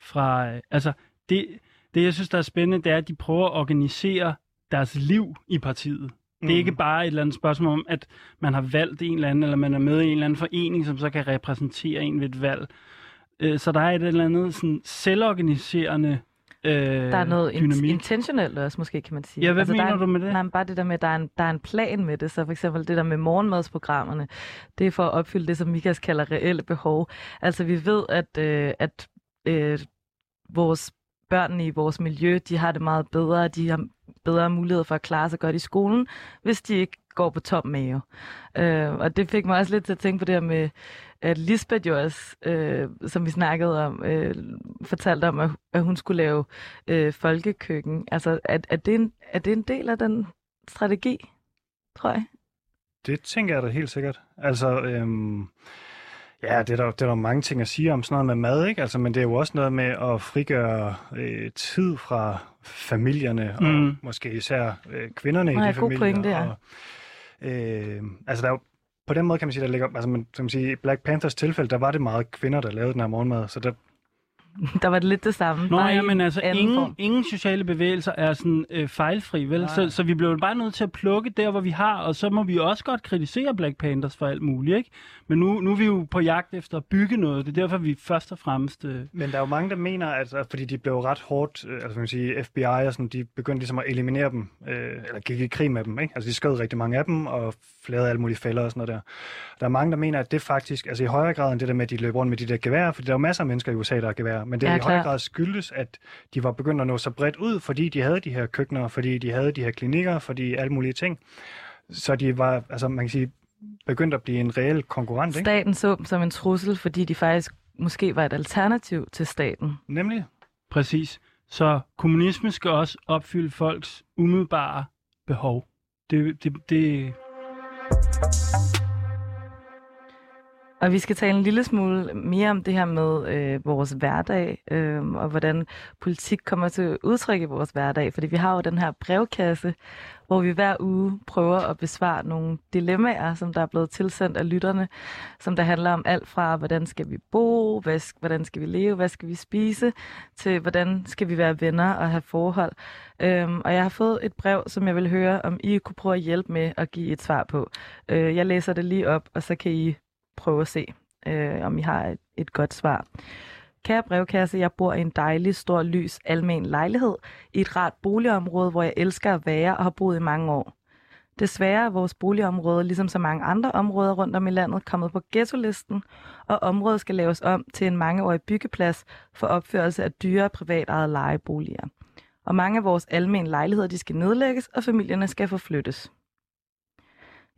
fra øh, altså det, det jeg synes, der er spændende, det er, at de prøver at organisere deres liv i partiet. Det er ikke bare et eller andet spørgsmål om, at man har valgt en eller anden, eller man er med i en eller anden forening, som så kan repræsentere en ved et valg. Øh, Så der er et eller andet sådan selvorganiserende øh, Der er noget dynamik. intentionelt også, måske kan man sige. Ja, hvad der mener er, du med det? Nej, men bare det der med, at der er, en, der er en plan med det. Så for eksempel det der med morgenmadsprogrammerne, det er for at opfylde det, som Mikas kalder reelle behov. Altså vi ved, at, øh, at øh, vores børnene i vores miljø, de har det meget bedre, de har bedre mulighed for at klare sig godt i skolen, hvis de ikke går på tom mave. Øh, og det fik mig også lidt til at tænke på det her med, at Lisbeth jo også, øh, som vi snakkede om, øh, fortalte om, at, at hun skulle lave øh, folkekøkken. Altså, er, er, det en, er det en del af den strategi, tror jeg? Det tænker jeg da helt sikkert. Altså, øhm, ja, det er, der, det er der mange ting at sige om sådan noget med mad, ikke? Altså, men det er jo også noget med at frigøre øh, tid fra familierne, mm. Og måske især øh, kvinderne Nej, i de familier. pointe, ja. og, øh, altså, der er jo, på den måde kan man sige, der ligger, altså, man, som man sige, i Black Panthers tilfælde, der var det meget kvinder, der lavede den her morgenmad, så der, Der var det lidt det samme. Nå ja, men altså ingen, form. ingen sociale bevægelser er sådan øh, fejlfri, vel? Nej. Så, så vi bliver jo bare nødt til at plukke der, hvor vi har, og så må vi også godt kritisere Black Panthers for alt muligt, ikke? Men nu, nu er vi jo på jagt efter at bygge noget, det er derfor, vi først og fremmest... Øh, Men der er jo mange, der mener, at at fordi de blev ret hårdt, øh, altså man kan sige, FBI og sådan, de begyndte ligesom at eliminere dem, øh, eller gik i krig med dem, ikke? Altså de skød rigtig mange af dem, og lavede alle mulige fælder og sådan noget der. Der er mange, der mener, at det faktisk, altså i højere grad end det der med, at de løb rundt med de der geværer, fordi der er jo masser af mennesker i USA, der har geværer, men det er Ja, i klart. grad skyldes, at de var begyndt at nå så bredt ud, fordi de havde de her køkkener, fordi de havde de her klinikker, fordi alle mulige ting. Så de var, altså man kan sige, begyndt at blive en reel konkurrent, ikke? Staten så dem som en trussel, fordi de faktisk måske var et alternativ til staten. Nemlig. præcis. Så kommunisme skal også opfylde folks umiddelbare behov. Det, det, det, og vi skal tale en lille smule mere om det her med øh, vores hverdag, øh, og hvordan politik kommer til udtryk i vores hverdag. Fordi vi har jo den her brevkasse, hvor vi hver uge prøver at besvare nogle dilemmaer, som der er blevet tilsendt af lytterne, som der handler om alt fra, hvordan skal vi bo, hvad, hvordan skal vi leve, hvad skal vi spise, til hvordan skal vi være venner og have forhold. Øhm, og jeg har fået et brev, som jeg vil høre, om I kunne prøve at hjælpe med at give et svar på. Øh, jeg læser det lige op, og så kan I prøve at se, øh, om I har et, et godt svar. Kære brevkasse, jeg bor i en dejlig, stor, lys, almen lejlighed i et rart boligområde, hvor jeg elsker at være og har boet i mange år. Desværre er vores boligområde, ligesom så mange andre områder rundt om i landet, kommet på ghetto-listen, og området skal laves om til en mangeårig byggeplads for opførelse af dyre privatejede lejeboliger. Og mange af vores almen lejligheder de skal nedlægges, og familierne skal forflyttes.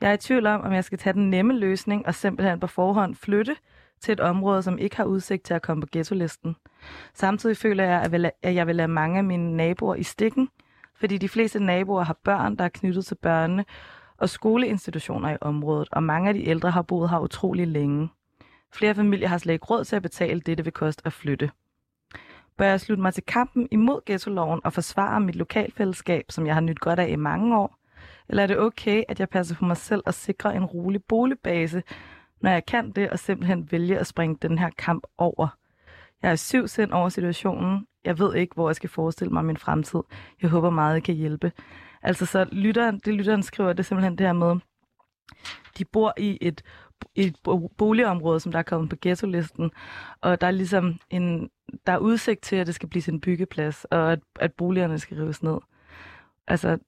Jeg er i tvivl om, om jeg skal tage den nemme løsning og simpelthen på forhånd flytte til et område, som ikke har udsigt til at komme på ghetto-listen. Samtidig føler jeg, at jeg vil lade mange af mine naboer i stikken, fordi de fleste naboer har børn, der er knyttet til børnene og skoleinstitutioner i området, og mange af de ældre har boet her utrolig længe. Flere familier har slet ikke råd til at betale det, det vil koste at flytte. Bør jeg slutte mig til kampen imod ghetto-loven og forsvare mit lokalfællesskab, som jeg har nyt godt af i mange år? Eller er det okay, at jeg passer på mig selv og sikrer en rolig boligbase, når jeg kan det, og simpelthen vælge at springe den her kamp over? Jeg er syv sind over situationen. Jeg ved ikke, hvor jeg skal forestille mig min fremtid. Jeg håber meget, I kan hjælpe. Altså, så lytteren, det lytteren skriver, det er simpelthen det her med, de bor i et, et boligområde, som der er kommet på ghetto-listen, og der er ligesom en, der er udsigt til, at det skal blive sin byggeplads, og at, at boligerne skal rives ned. Altså,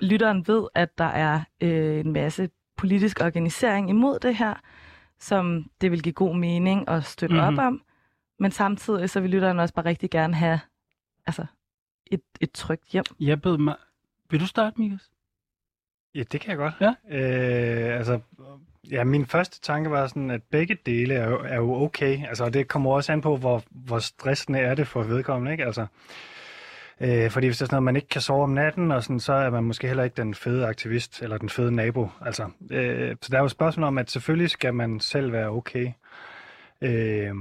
lytteren ved, at der er øh, en masse politisk organisering imod det her, som det vil give god mening at støtte mm-hmm. op om, men samtidig så vil lytteren også bare rigtig gerne have altså, et, et trygt hjem. Jeg bed mig... Vil du starte, Mikas? Ja, det kan jeg godt. Ja? Øh, altså, ja, min første tanke var sådan, at begge dele er jo, er jo okay. Altså, det kommer også an på, hvor, hvor stressende er det for vedkommende, ikke? Altså, øh, Øh, fordi hvis det er sådan noget, man ikke kan sove om natten, og sådan, så er man måske heller ikke den fede aktivist, eller den fede nabo. Altså, øh, så der er jo spørgsmål om, at selvfølgelig skal man selv være okay. Øh,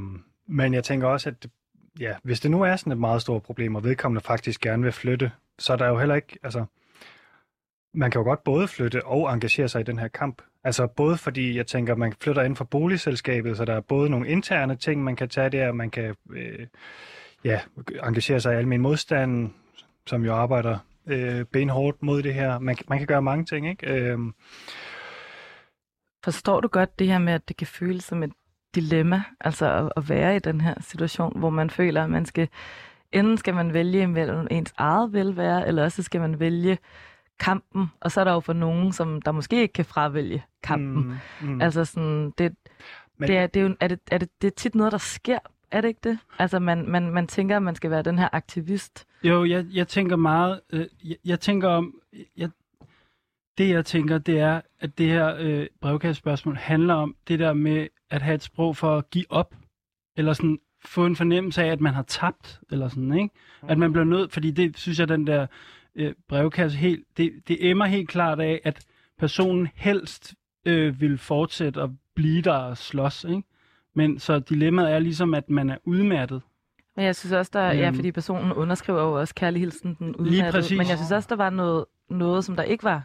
men jeg tænker også, at ja, hvis det nu er sådan et meget stort problem, og vedkommende faktisk gerne vil flytte, så er der jo heller ikke, altså, man kan jo godt både flytte og engagere sig i den her kamp. Altså både fordi, jeg tænker, man flytter ind for boligselskabet, så der er både nogle interne ting, man kan tage der, man kan øh, ja, engagere sig i almen modstand, som jo arbejder øh, benhårdt mod det her. Man, man kan gøre mange ting, ikke? Øh, Forstår du godt det her med, at det kan føles som et dilemma, altså at, at være i den her situation, hvor man føler, at man skal, enten skal man vælge imellem ens eget velvære, eller også skal man vælge kampen, og så er der jo for nogen, som der måske ikke kan fravælge kampen. Mm, mm. Altså sådan, det, Men... det, er, det er, jo, er, det, er det, det er tit noget, der sker, er det ikke det? Altså man, man, man tænker, at man skal være den her aktivist. Jo, jeg, jeg tænker meget, øh, jeg, jeg tænker om, jeg, det jeg tænker, det er, at det her øh, brevkastespørgsmål handler om det der med at have et sprog for at give op, eller sådan få en fornemmelse af, at man har tabt, eller sådan, ikke? At man bliver nødt, fordi det synes jeg, den der øh, brevkasse helt, det, det emmer helt klart af, at personen helst øh, vil fortsætte at blive der og slås, ikke? Men så dilemmaet er ligesom, at man er udmattet. Men jeg synes også, der, øhm, ja, fordi personen underskriver jo også kærlighedsen den udmattet. Lige præcis. Men jeg synes også, der var noget, noget som der ikke var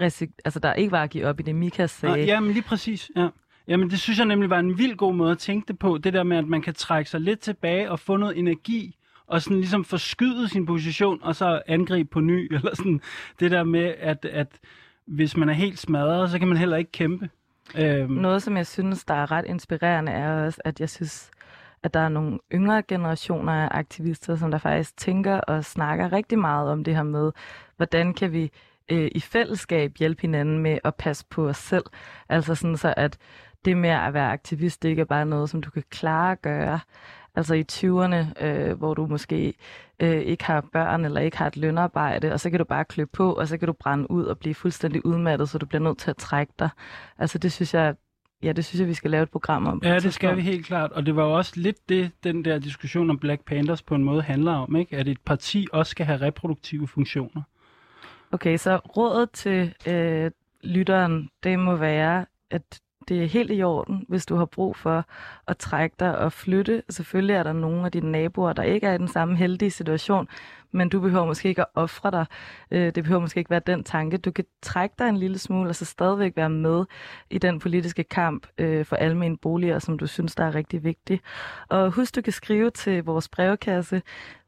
altså der ikke var at give op i det, Mika sagde. Ah, ja, men lige præcis, ja. Jamen, det synes jeg nemlig var en vild god måde at tænke det på. Det der med, at man kan trække sig lidt tilbage og få noget energi, og sådan ligesom forskyde sin position, og så angribe på ny, eller sådan det der med, at, at hvis man er helt smadret, så kan man heller ikke kæmpe. Øhm. Noget, som jeg synes, der er ret inspirerende, er også, at jeg synes, at der er nogle yngre generationer af aktivister, som der faktisk tænker og snakker rigtig meget om det her med, hvordan kan vi øh, i fællesskab hjælpe hinanden med at passe på os selv. Altså sådan så, at det med at være aktivist, det ikke er bare noget, som du kan klare at gøre. Altså i 20'erne, øh, hvor du måske øh, ikke har børn eller ikke har et lønarbejde, og så kan du bare klø på, og så kan du brænde ud og blive fuldstændig udmattet, så du bliver nødt til at trække dig. Altså det synes jeg, ja, det synes jeg, vi skal lave et program om. Ja, det skal vi helt klart. Og det var jo også lidt det, den der diskussion om Black Panthers på en måde handler om, ikke? at et parti også skal have reproduktive funktioner. Okay, så rådet til øh, lytteren, det må være, at det er helt i orden, hvis du har brug for at trække dig og flytte. Selvfølgelig er der nogle af dine naboer, der ikke er i den samme heldige situation, men du behøver måske ikke at ofre dig. Øh, det behøver måske ikke være den tanke. Du kan trække dig en lille smule, og så stadigvæk være med i den politiske kamp øh, for almen boliger, som du synes, der er rigtig vigtig. Og husk, du kan skrive til vores brevkasse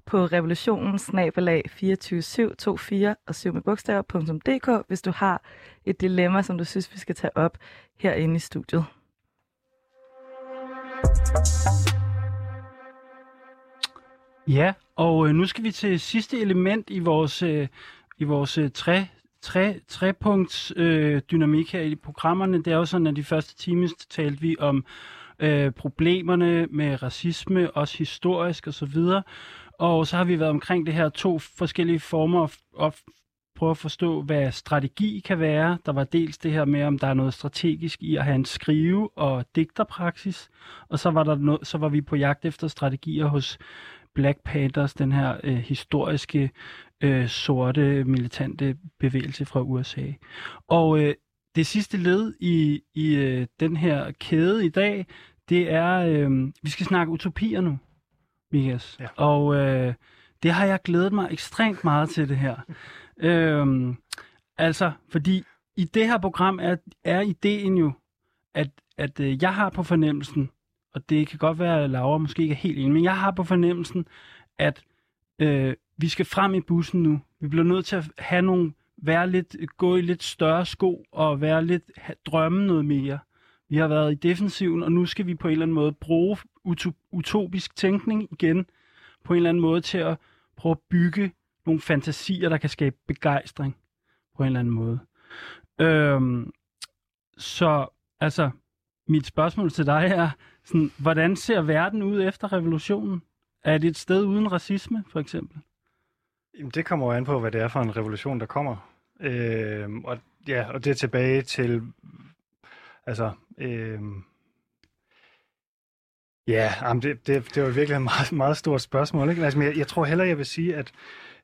på revolutionen snabelag 24724 og 7 med bogstaver.dk, hvis du har et dilemma, som du synes, vi skal tage op herinde i studiet. Ja, og øh, nu skal vi til sidste element i vores, øh, i vores øh, tre, tre, trepunkts øh, dynamik her i programmerne. Det er jo sådan, at de første timer talte vi om øh, problemerne med racisme, også historisk osv. Og og så har vi været omkring det her to forskellige former of, prøve at forstå, hvad strategi kan være. Der var dels det her med, om der er noget strategisk i at have en skrive- og digterpraksis, og så var, der no, så var vi på jagt efter strategier hos Black Panthers, den her øh, historiske øh, sorte militante bevægelse fra USA. Og øh, det sidste led i, i øh, den her kæde i dag, det er, øh, vi skal snakke utopier nu, Mikas. Ja. Og øh, det har jeg glædet mig ekstremt meget til det her. øhm, altså, fordi i det her program er, er ideen jo, at, at øh, jeg har på fornemmelsen, og det kan godt være, at Laura måske ikke er helt enig, men jeg har på fornemmelsen, at øh, vi skal frem i bussen nu. Vi bliver nødt til at have nogle, være lidt, gå i lidt større sko og være lidt, ha, drømme noget mere. Vi har været i defensiven, og nu skal vi på en eller anden måde bruge utop, utopisk tænkning igen, på en eller anden måde til at prøve at bygge nogle fantasier, der kan skabe begejstring på en eller anden måde. Øhm, så altså, mit spørgsmål til dig er, sådan, hvordan ser verden ud efter revolutionen? Er det et sted uden racisme, for eksempel? Jamen, det kommer jo an på, hvad det er for en revolution, der kommer. Øh, og, ja, og det er tilbage til, altså, øh, ja, jamen det, det, det var virkelig et meget, meget stort spørgsmål. Ikke? Altså, jeg, jeg tror heller, jeg vil sige, at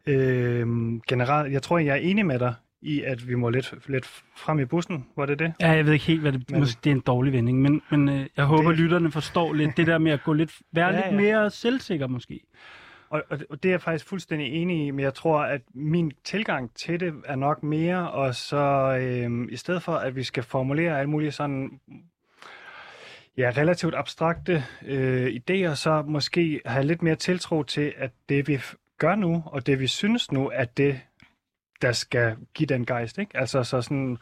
øh, generelt, jeg tror, jeg er enig med dig i, at vi må lidt, lidt frem i bussen. Var det det? Ja, jeg ved ikke helt, hvad det, Men- måske, det er en dårlig vending, men, men øh, jeg håber, Det- lytterne forstår lidt det der med at gå lidt, være Ja, lidt ja. mere selvsikker måske. Og, og, og det er jeg faktisk fuldstændig enig i, men jeg tror, at min tilgang til det er nok mere, og så øh, i stedet for, at vi skal formulere alle mulige sådan ja, relativt abstrakte øh, idéer, så måske have lidt mere tiltro til, at det vi gør nu, og det vi synes nu, at det, der skal give den gejst, ikke? Altså så sådan,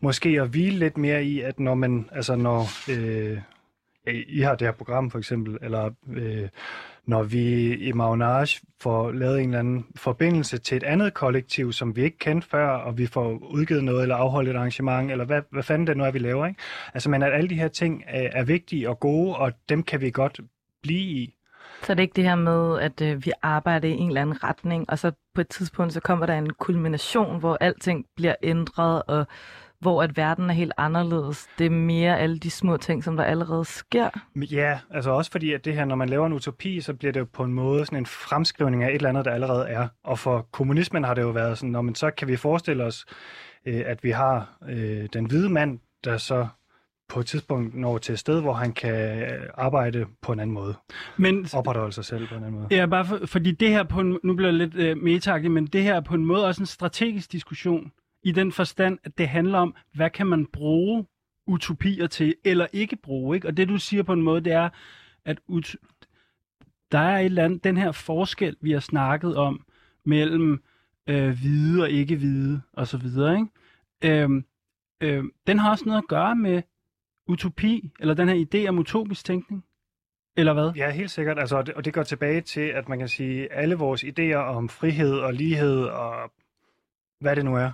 måske at hvile lidt mere i, at når man, altså når, øh, i har det her program for eksempel, eller øh, når vi i Magnage får lavet en eller anden forbindelse til et andet kollektiv, som vi ikke kendte før, og vi får udgivet noget, eller afholdt et arrangement, eller hvad, hvad fanden det nu er, vi laver, ikke? Altså, men at alle de her ting er, er vigtige og gode, og dem kan vi godt blive i. Så det er ikke det her med, at øh, vi arbejder i en eller anden retning, og så på et tidspunkt, så kommer der en kulmination, hvor alting bliver ændret, og hvor at verden er helt anderledes. Det er mere alle de små ting, som der allerede sker. Men Ja, altså også fordi, at det her, når man laver en utopi, så bliver det jo på en måde sådan en fremskrivning af et eller andet, der allerede er. Og for kommunismen har det jo været sådan, når man så kan vi forestille os, øh, at vi har øh, den hvide mand, der så på et tidspunkt når til et sted, hvor han kan øh, arbejde på en anden måde. Men Opretholde sig selv på en anden måde. Ja, bare for, fordi det her på en, nu bliver det lidt øh, metagtigt, men det her er på en måde også en strategisk diskussion, i den forstand, at det handler om, hvad kan man bruge utopier til, eller ikke bruge, ikke? Og det du siger på en måde, det er, at ut- der er et eller andet, den her forskel, vi har snakket om, mellem øh, hvide og ikke hvide, og så videre, ikke? Øhm, øhm, den har også noget at gøre med utopi, eller den her idé om utopisk tænkning, eller hvad? Ja, helt sikkert. Altså, og, det, og det går tilbage til, at man kan sige, alle vores idéer om frihed og lighed og hvad det nu er,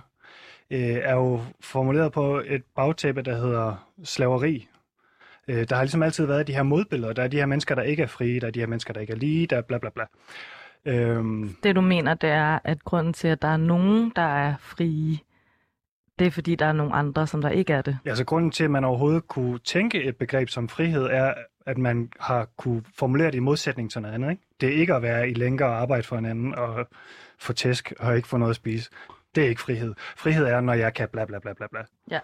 øh, er jo formuleret på et bagtæppe, der hedder slaveri. Øh, der har ligesom altid været de her modbilleder. Der er de her mennesker, der ikke er frie, der er de her mennesker, der ikke er lige, der er bla bla bla. Øhm, Det du mener, det er, at grunden til, at der er nogen, der er frie, det er fordi, der er nogle andre, som der ikke er det. altså grunden til, at man overhovedet kunne tænke et begreb som frihed, er, at man har kunne formulere det i modsætning til noget andet. Ikke? Det er ikke at være i lænker og arbejde for hinanden og få tæsk og ikke få noget at spise. Det er ikke frihed. Frihed er, når jeg kan bla bla bla bla bla. Ja.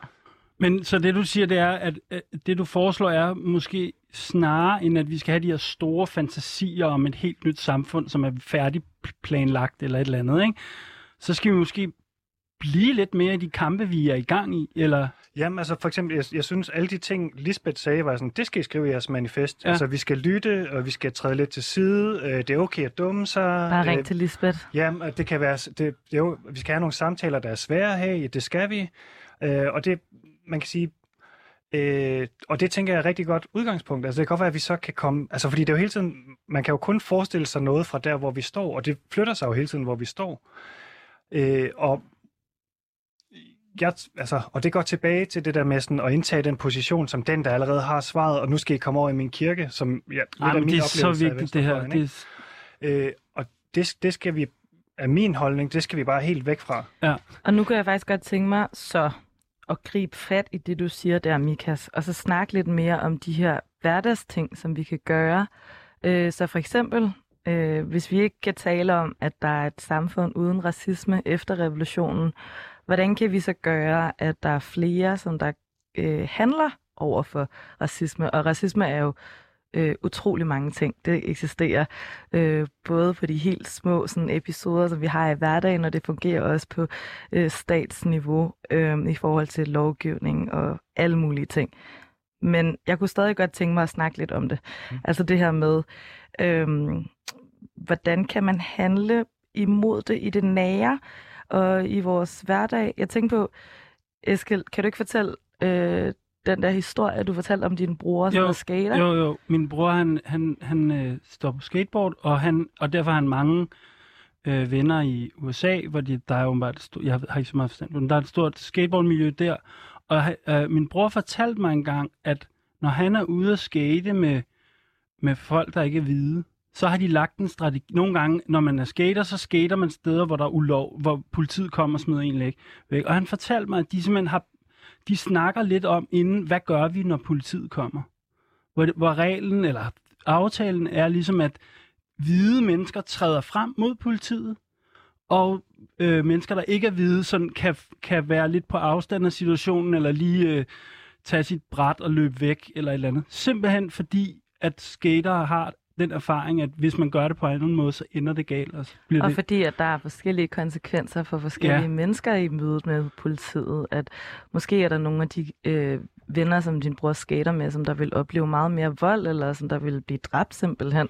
Men så det du siger, det er, at øh, det du foreslår er måske snarere, end at vi skal have de her store fantasier om et helt nyt samfund, som er færdigt planlagt eller et eller andet, ikke? så skal vi måske blive lidt mere i de kampe, vi er i gang i, eller... Jamen, altså for eksempel, jeg, jeg synes, alle de ting, Lisbeth sagde, var sådan, det skal I skrive i jeres manifest. Ja. Altså, vi skal lytte, og vi skal træde lidt til side. Øh, det er okay at dumme sig. Bare ring Øh, til Lisbeth. Jamen, og det kan være, det, det er jo, vi skal have nogle samtaler, der er svære at have. Det skal vi. Øh, og det, man kan sige, øh, og det tænker jeg er rigtig godt udgangspunkt. Altså, det kan godt være, at vi så kan komme, altså, fordi det er jo hele tiden, man kan jo kun forestille sig noget fra der, hvor vi står, og det flytter sig jo hele tiden, hvor vi står. Øh, og jeg, altså, og det går tilbage til det der med sådan, at indtage den position som den, der allerede har svaret, og nu skal I komme over i min kirke, som ja, lidt Ej, af men min det er så af vigtigt, det her. Det er, Øh, og det, det skal vi er min holdning, det skal vi bare helt væk fra. Ja. Og nu kan jeg faktisk godt tænke mig så at gribe fat i det, du siger der, Mikas, og så snakke lidt mere om de her hverdagsting, som vi kan gøre. Øh, så for eksempel, øh, hvis vi ikke kan tale om, at der er et samfund uden racisme efter revolutionen, hvordan kan vi så gøre, at der er flere, som der øh, handler over for racisme? Og racisme er jo øh, utrolig mange ting. Det eksisterer øh, både på de helt små sådan, episoder, som vi har i hverdagen, og det fungerer også på øh, statsniveau øh, i forhold til lovgivning og alle mulige ting. Men jeg kunne stadig godt tænke mig at snakke lidt om det. Mm. Altså det her med, øh, hvordan kan man handle imod det i det nære og i vores hverdag? Jeg tænker på, Eskild, kan du ikke fortælle øh, den der historie, du fortalte om din bror, som Jo, er skater? Jo, jo. Min bror, han, han, han øh, står på skateboard, og, han, og derfor har han mange øh, venner i USA, hvor de, der er åbenbart, stort, jeg har ikke så meget forstand men der er et stort skateboardmiljø der. Og øh, min bror fortalte mig engang, at når han er ude at skate med, med folk, der ikke er hvide, så har de lagt en strategi. Nogle gange, når man er skater, så skater man steder, hvor der er ulov, hvor politiet kommer og smider en læg væk. Og han fortalte mig, at de simpelthen har de snakker lidt om inden, hvad gør vi, når politiet kommer? Hvor, hvor reglen eller aftalen er ligesom, at hvide mennesker træder frem mod politiet, og øh, mennesker, der ikke er hvide, sådan kan, kan være lidt på afstand af situationen, eller lige øh, tage sit bræt og løbe væk, eller et eller andet. Simpelthen fordi, at skater har den erfaring, at hvis man gør det på en anden måde, så ender det galt. Og, så bliver Og det... fordi at der er forskellige konsekvenser for forskellige Ja. mennesker i mødet med politiet. At måske er der nogle af de øh, venner, som din bror skater med, som der vil opleve meget mere vold, eller som der vil blive dræbt simpelthen,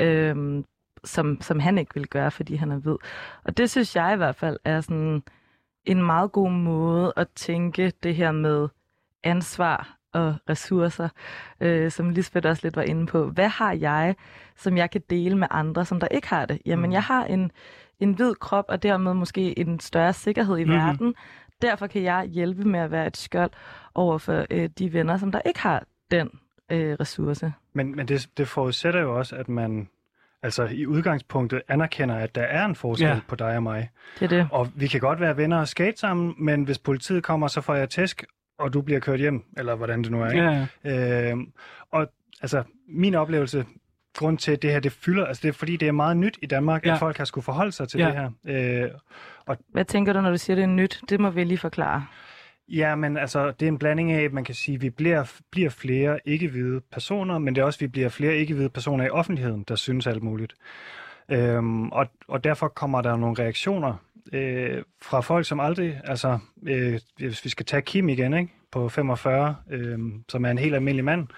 øh, som, som han ikke vil gøre, fordi han er hvid. Og det synes jeg i hvert fald er sådan en meget god måde at tænke det her med ansvar og ressourcer, øh, som Lisbeth også lidt var inde på. Hvad har jeg, som jeg kan dele med andre, som der ikke har det? Jamen, Mm. jeg har en, en hvid krop, og dermed måske en større sikkerhed i Mhm. mm-hmm. verden. Derfor kan jeg hjælpe med at være et skjold over for øh, de venner, som der ikke har den øh, ressource. Men, men det, det forudsætter jo også, at man altså i udgangspunktet anerkender, at der er en forskel ja. på dig og mig. Det er det. Og vi kan godt være venner og skate sammen, men hvis politiet kommer, så får jeg tæsk, og du bliver kørt hjem, eller hvordan det nu er. Ikke? Ja, ja. Øhm, og altså, min oplevelse, grund til, at det her det fylder, altså det er fordi, det er meget nyt i Danmark, ja. At folk har skulle forholde sig til Ja. det her. Øh, Hvad tænker du, når du siger, det er nyt? Det må vi lige forklare. ja, men altså, det er en blanding af, at man kan sige, at vi bliver, bliver flere ikke-hvide personer, men det er også, at vi bliver flere ikke-hvide personer i offentligheden, der synes alt muligt. Øhm, og, og derfor kommer der nogle reaktioner øh, fra folk, som aldrig, altså, øh, hvis vi skal tage Kim igen, ikke? på 45, øh, som er en helt almindelig mand,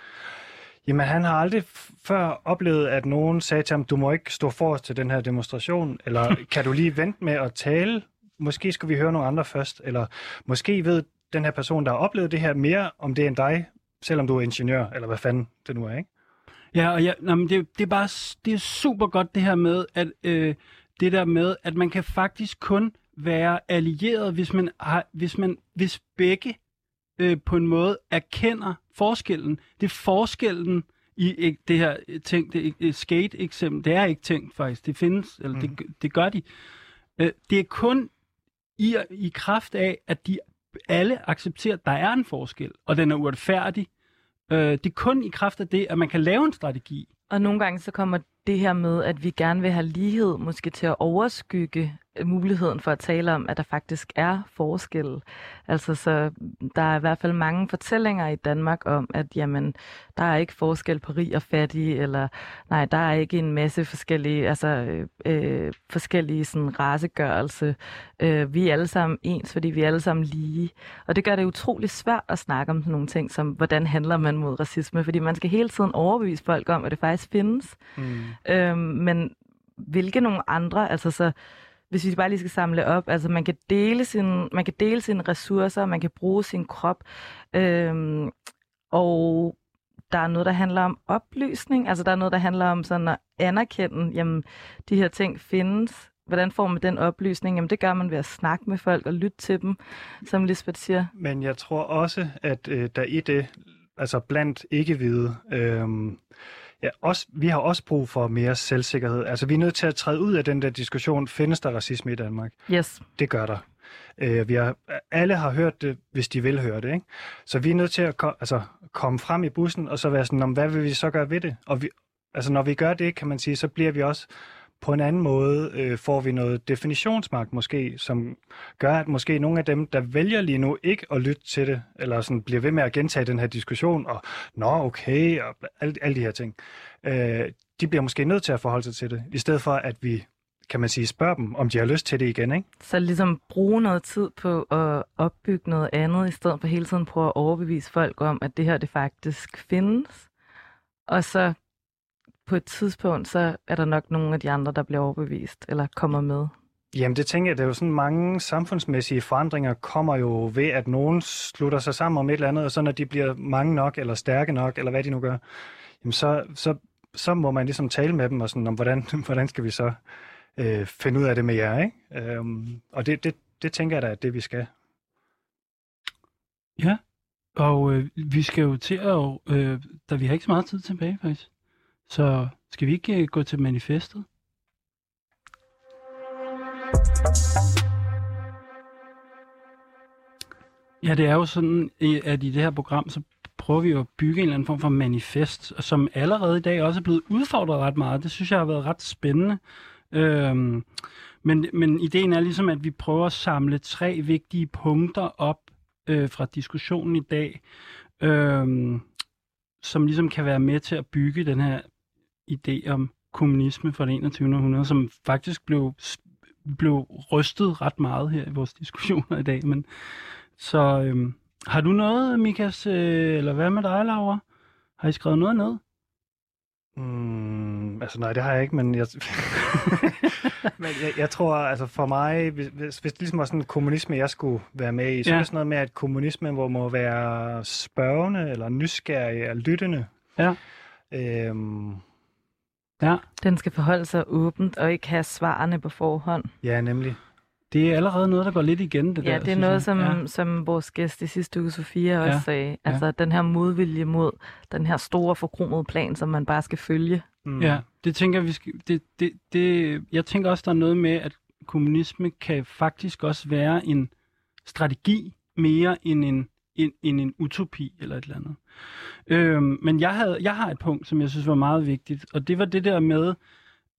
Jamen, han har aldrig før oplevet, at nogen sagde til ham, du må ikke stå forrest til den her demonstration, eller kan du lige vente med at tale? Måske skulle vi høre nogle andre først, eller måske ved den her person, der har oplevet det her, mere om det end dig, selvom du er ingeniør, eller hvad fanden det nu er, ikke? Ja, og ja, nå, men det, det er bare det er super godt det her med, at øh, det der med, at man kan faktisk kun være allieret, hvis man har, hvis man, hvis begge øh, på en måde erkender forskellen. Det er forskellen i ikke, det her øh, ting, det er skate eksempel, det er ikke tænkt faktisk, det findes, eller det, det gør de. Øh, det er kun i, i kraft af, at de alle accepterer, at der er en forskel, og den er uretfærdig. Øh, det er kun i kraft af det, at man kan lave en strategi. Og nogle gange så kommer det her med, at vi gerne vil have lighed, måske til at overskygge muligheden for at tale om, at der faktisk er forskel. Altså, så der er i hvert fald mange fortællinger i Danmark om, at jamen, der er ikke forskel på rig og fattig, eller nej, der er ikke en masse forskellige, altså, øh, øh, forskellige sådan, racegørelse. Øh, vi er alle sammen ens, fordi vi er alle sammen lige. Og det gør det utrolig svært at snakke om sådan nogle ting, som hvordan handler man mod racisme, fordi man skal hele tiden overbevise folk om, at det faktisk findes. Mm. Øhm, men hvilke nogle andre, altså så, hvis vi bare lige skal samle op, altså man kan dele, sin, man kan dele sine ressourcer, man kan bruge sin krop, øhm, og der er noget, der handler om oplysning, altså der er noget, der handler om sådan at anerkende, jamen de her ting findes. Hvordan får man den oplysning? Jamen det gør man ved at snakke med folk og lytte til dem, som Lisbeth siger. Men jeg tror også, at øh, der i det, altså blandt ikke-hvide, øh, ja, også, vi har også brug for mere selvsikkerhed. Altså, vi er nødt til at træde ud af den der diskussion, findes der racisme i Danmark? Yes. Det gør der. Øh, vi har, alle har hørt det, hvis de vil høre det. Ikke? Så vi er nødt til at ko- altså, komme frem i bussen, og så være sådan, om, hvad vil vi så gøre ved det? Og vi, altså, når vi gør det, kan man sige, så bliver vi også på en anden måde, øh, får vi noget definitionsmagt måske, som gør, at måske nogle af dem, der vælger lige nu ikke at lytte til det, eller sådan bliver ved med at gentage den her diskussion, og nå, okay, og alle, alle de her ting, øh, de bliver måske nødt til at forholde sig til det, i stedet for, at vi kan man sige, spørge dem, om de har lyst til det igen, ikke? Så ligesom bruge noget tid på at opbygge noget andet, i stedet for hele tiden prøve at overbevise folk om, at det her det faktisk findes. Og så på et tidspunkt, så er der nok nogle af de andre, der bliver overbevist, eller kommer med. Jamen det tænker jeg, det er jo sådan mange samfundsmæssige forandringer kommer jo ved, at nogen slutter sig sammen om et eller andet, og så når de bliver mange nok, eller stærke nok, eller hvad de nu gør, jamen så, så, så må man ligesom tale med dem, og sådan om, hvordan, hvordan skal vi så øh, finde ud af det med jer, ikke? Øhm, og det, det, det tænker jeg da, at det vi skal. Ja, og øh, vi skal jo til at... Øh, der vi har ikke så meget tid tilbage, faktisk. Så skal vi ikke øh, gå til manifestet? Ja, det er jo sådan, at i det her program, så prøver vi jo at bygge en eller anden form for manifest, som allerede i dag også er blevet udfordret ret meget. Det synes jeg har været ret spændende. Øhm, men, men ideen er ligesom, at vi prøver at samle tre vigtige punkter op øh, fra diskussionen i dag, øh, som ligesom kan være med til at bygge den her idé om kommunisme fra det 21. århundrede, som faktisk blev, blev rystet ret meget her i vores diskussioner i dag. Men, så øh, har du noget, Mikas, øh, eller hvad med dig, Laura? Har I skrevet noget ned? Mm, altså nej, det har jeg ikke, men jeg, men jeg, jeg tror, altså for mig, hvis, hvis hvis det ligesom var sådan en kommunisme, jeg skulle være med i, så Ja. er det sådan noget med, at kommunisme hvor må være spørgende, eller nysgerrig, og lyttende. Ja. Øhm, Ja, Den skal forholde sig åbent og ikke have svarene på forhånd. ja, nemlig. det er allerede noget, der går lidt igen, det Ja, der. det er noget, som, Ja. som vores gæst i sidste uge, Sofia, også Ja. sagde. Altså den her modvilje mod den her store forkromede plan, som man bare skal følge. Mm. Ja, det tænker jeg, vi skal, det, det, det, jeg tænker også, der er noget med, at kommunisme kan faktisk også være en strategi mere end en, end, end en utopi eller et eller andet. Øhm, men jeg, havde, jeg har et punkt, som jeg synes var meget vigtigt, og det var det der med,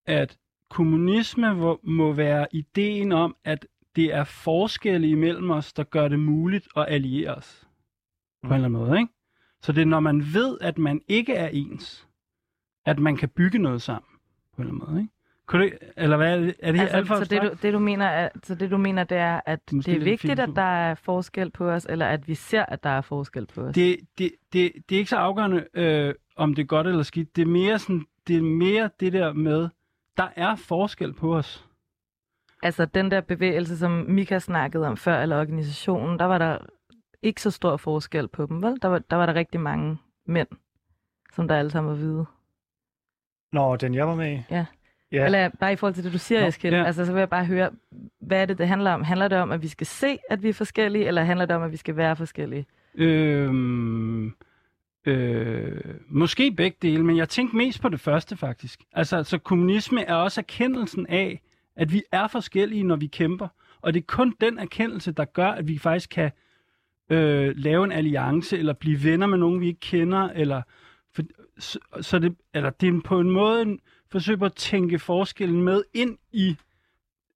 at kommunisme må, være ideen om, at det er forskelle imellem os, der gør det muligt at alliere os. På en eller anden måde, ikke? Så det er, når man ved, at man ikke er ens, at man kan bygge noget sammen. På en eller anden måde, ikke? Kunne det, eller hvad er det? Er det altså, alt for så, det, du, det, du mener, er, så det du mener, det er, at Måske det er vigtigt, at der er forskel på os, eller at vi ser, at der er forskel på os? det, det, det, det er ikke så afgørende, øh, om det er godt eller skidt. Det er mere sådan, det er mere det der med, der er forskel på os. Altså den der bevægelse, som Mika snakkede om før, eller organisationen, der var der ikke så stor forskel på dem, vel? Der var der, var der rigtig mange mænd, som der alle sammen var hvide. Nå, den jeg var med i? Ja. Ja, Eller bare i forhold til det, du siger, Nå, Eskild, ja. altså så vil jeg bare høre, hvad er det, det handler om? Handler det om, at vi skal se, at vi er forskellige, eller handler det om, at vi skal være forskellige? Øhm, øh, måske begge dele, men jeg tænkte mest på det første faktisk. Altså, så kommunisme er også erkendelsen af, at vi er forskellige, når vi kæmper. Og det er kun den erkendelse, der gør, at vi faktisk kan øh, lave en alliance, eller blive venner med nogen, vi ikke kender, eller for, så, så det, eller det er på en måde en forsøg på at tænke forskellen med ind i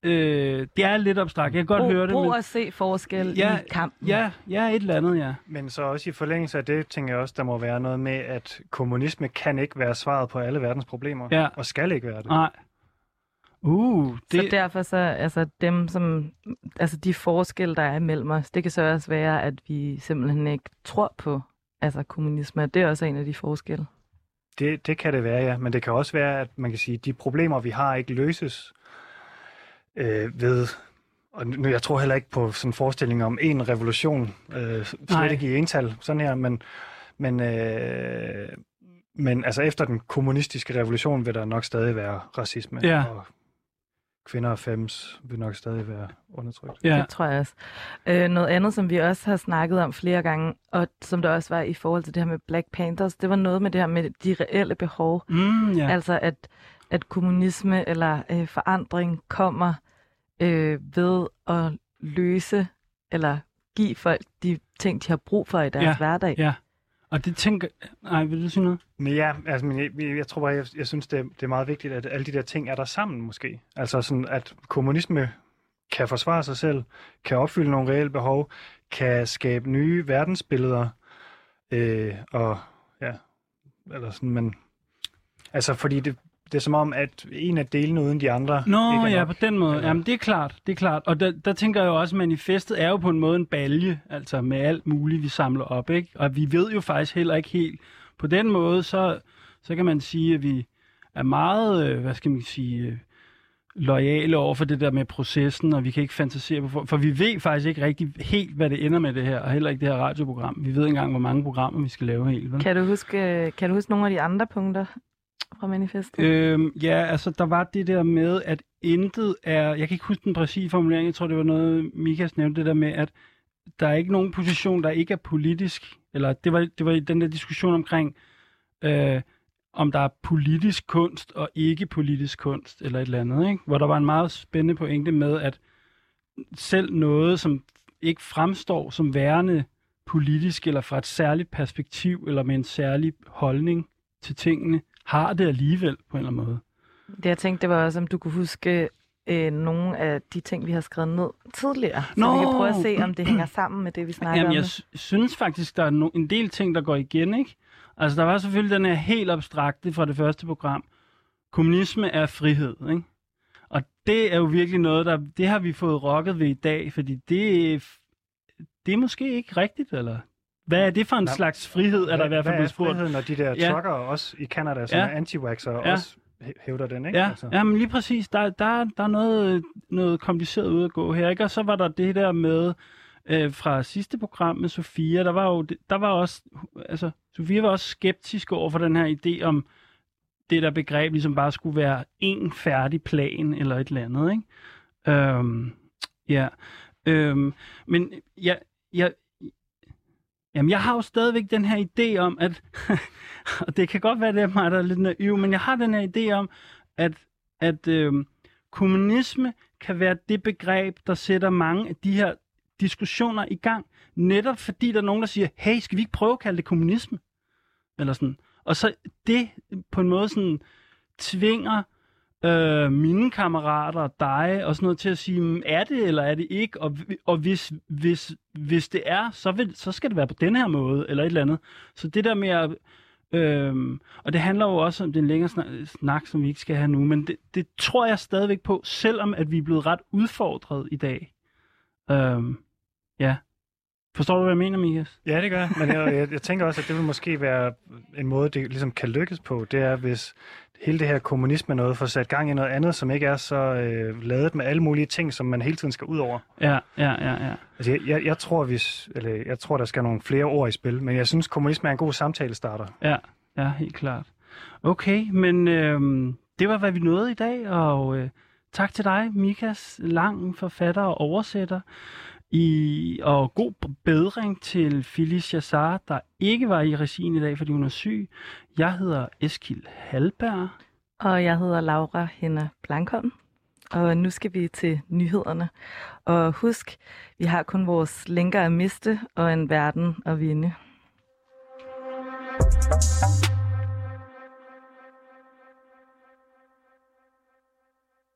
øh, det er lidt abstrakt, jeg kan godt brug, høre det. brug Men, at se forskel Ja, i kampen. ja, ja, et eller andet, ja. men så også i forlængelse af det, tænker jeg også, der må være noget med, at kommunisme kan ikke være svaret på alle verdens problemer, Ja. og skal ikke være det. Nej. Uh, Det... Så derfor så, altså dem som, altså de forskelle, der er imellem os, det kan så også være, at vi simpelthen ikke tror på, altså kommunisme, det er også en af de forskelle. Det, det kan det være, ja. Men det kan også være, at man kan sige, at de problemer, vi har, ikke løses øh, ved... Og nu, jeg tror heller ikke på sådan en forestilling om en revolution, øh, slet Nej. ikke i ental, sådan her, men, men, øh, men altså efter den kommunistiske revolution vil der nok stadig være racisme Ja. og kvinder og fems vil nok stadig være undertrykt. Ja. Det tror jeg også. Øh, noget andet, som vi også har snakket om flere gange, og som der også var i forhold til det her med Black Panthers, det var noget med det her med de reelle behov. Mm, ja. Altså at, at kommunisme eller øh, forandring kommer øh, ved at løse eller give folk de ting, de har brug for i deres ja. hverdag. Ja, og det tænker... Nej, vil du sige noget? Men ja, altså, men jeg, jeg tror bare, jeg, jeg synes, det er, det er meget vigtigt, at alle de der ting er der sammen måske. Altså sådan, at kommunisme kan forsvare sig selv, kan opfylde nogle reelle behov, kan skabe nye verdensbilleder, øh, og ja, eller sådan, men altså fordi det, det er som om, at en af delene uden de andre... Nå ja, på den måde. Jamen, det er klart, det er klart. Og der, der tænker jeg jo også, at manifestet er jo på en måde en balje, altså med alt muligt, vi samler op, ikke? Og vi ved jo faktisk heller ikke helt... På den måde, så, så kan man sige, at vi er meget, øh, hvad skal man sige, øh, lojale over for det der med processen, og vi kan ikke fantasere på, for, for vi ved faktisk ikke rigtig helt, hvad det ender med det her, og heller ikke det her radioprogram. Vi ved ikke engang, hvor mange programmer vi skal lave helt. Vel? Kan du huske, kan du huske nogle af de andre punkter, fra manifestet? Øhm, ja, altså der var det der med, at intet er... Jeg kan ikke huske den præcise formulering, jeg tror det var noget, Mikas nævnte, det der med, at der er ikke nogen position, der ikke er politisk. Eller det var, det var den der diskussion omkring, øh, om der er politisk kunst og ikke politisk kunst, eller et eller andet, ikke? hvor der var en meget spændende pointe med, at selv noget, som ikke fremstår som værende politisk, eller fra et særligt perspektiv, eller med en særlig holdning til tingene, har det alligevel på en eller anden måde. Det jeg tænkte, det var også, om du kunne huske øh, nogle af de ting, vi har skrevet ned tidligere. Så Nå. vi kan prøve at se, om det hænger sammen med det, vi snakker Jamen, om. jeg synes faktisk, der er no- en del ting, der går igen, ikke? Altså, der var selvfølgelig den her helt abstrakte fra det første program. Kommunisme er frihed, ikke? Og det er jo virkelig noget, der... Det har vi fået rokket ved i dag, fordi det, det er måske ikke rigtigt, eller hvad er det for en Nej, slags frihed, er der i hvert fald blevet spurgt? Hvad er friheden, når de der ja. trucker også i Canada, som ja. er anti-vaxxer, ja. også hævder den, ikke? Ja, altså. ja men lige præcis. Der, der, der er noget, noget kompliceret ud at gå her, ikke? Og så var der det der med øh, fra sidste program med Sofia, der var jo, der var også, altså, Sofia var også skeptisk over for den her idé om, det der begreb ligesom bare skulle være en færdig plan eller et eller andet, ikke? Øhm, ja. Øhm, men jeg, jeg, Jamen, jeg har jo stadigvæk den her idé om, at, og det kan godt være, det er mig, der er lidt naiv, men jeg har den her idé om, at, at øh, kommunisme kan være det begreb, der sætter mange af de her diskussioner i gang, netop fordi der er nogen, der siger, hey, skal vi ikke prøve at kalde det kommunisme? Eller sådan. Og så det på en måde sådan tvinger øh, mine kammerater og dig og sådan noget til at sige, mm, er det eller er det ikke? Og, og hvis, hvis, hvis det er, så, vil, så skal det være på den her måde eller et eller andet. Så det der med at... Øhm, og det handler jo også om den længere snak, snak, som vi ikke skal have nu, men det, det tror jeg stadigvæk på, selvom at vi er blevet ret udfordret i dag. Øhm, ja. Forstår du, hvad jeg mener, Mikas? Ja, det gør jeg. Men jeg, jeg, jeg tænker også, at det vil måske være en måde, det ligesom kan lykkes på. Det er, hvis hele det her kommunisme noget får sat gang i noget andet, som ikke er så øh, lavet med alle mulige ting, som man hele tiden skal ud over. Ja, ja, ja. ja. Altså, jeg, jeg, jeg, tror, hvis, eller, jeg tror, der skal nogle flere ord i spil, men jeg synes, kommunisme er en god samtalestarter. Ja, ja, helt klart. Okay, men øh, det var, hvad vi nåede i dag, og øh, tak til dig, Mikas Lang, forfatter og oversætter. I, og god bedring til Phyllis Chassar, der ikke var i regien i dag, fordi hun er syg. Jeg hedder Eskil Halberg. Og jeg hedder Laura Henna Blankholm. Og nu skal vi til nyhederne. Og husk, vi har kun vores længere at miste og en verden at vinde. thank you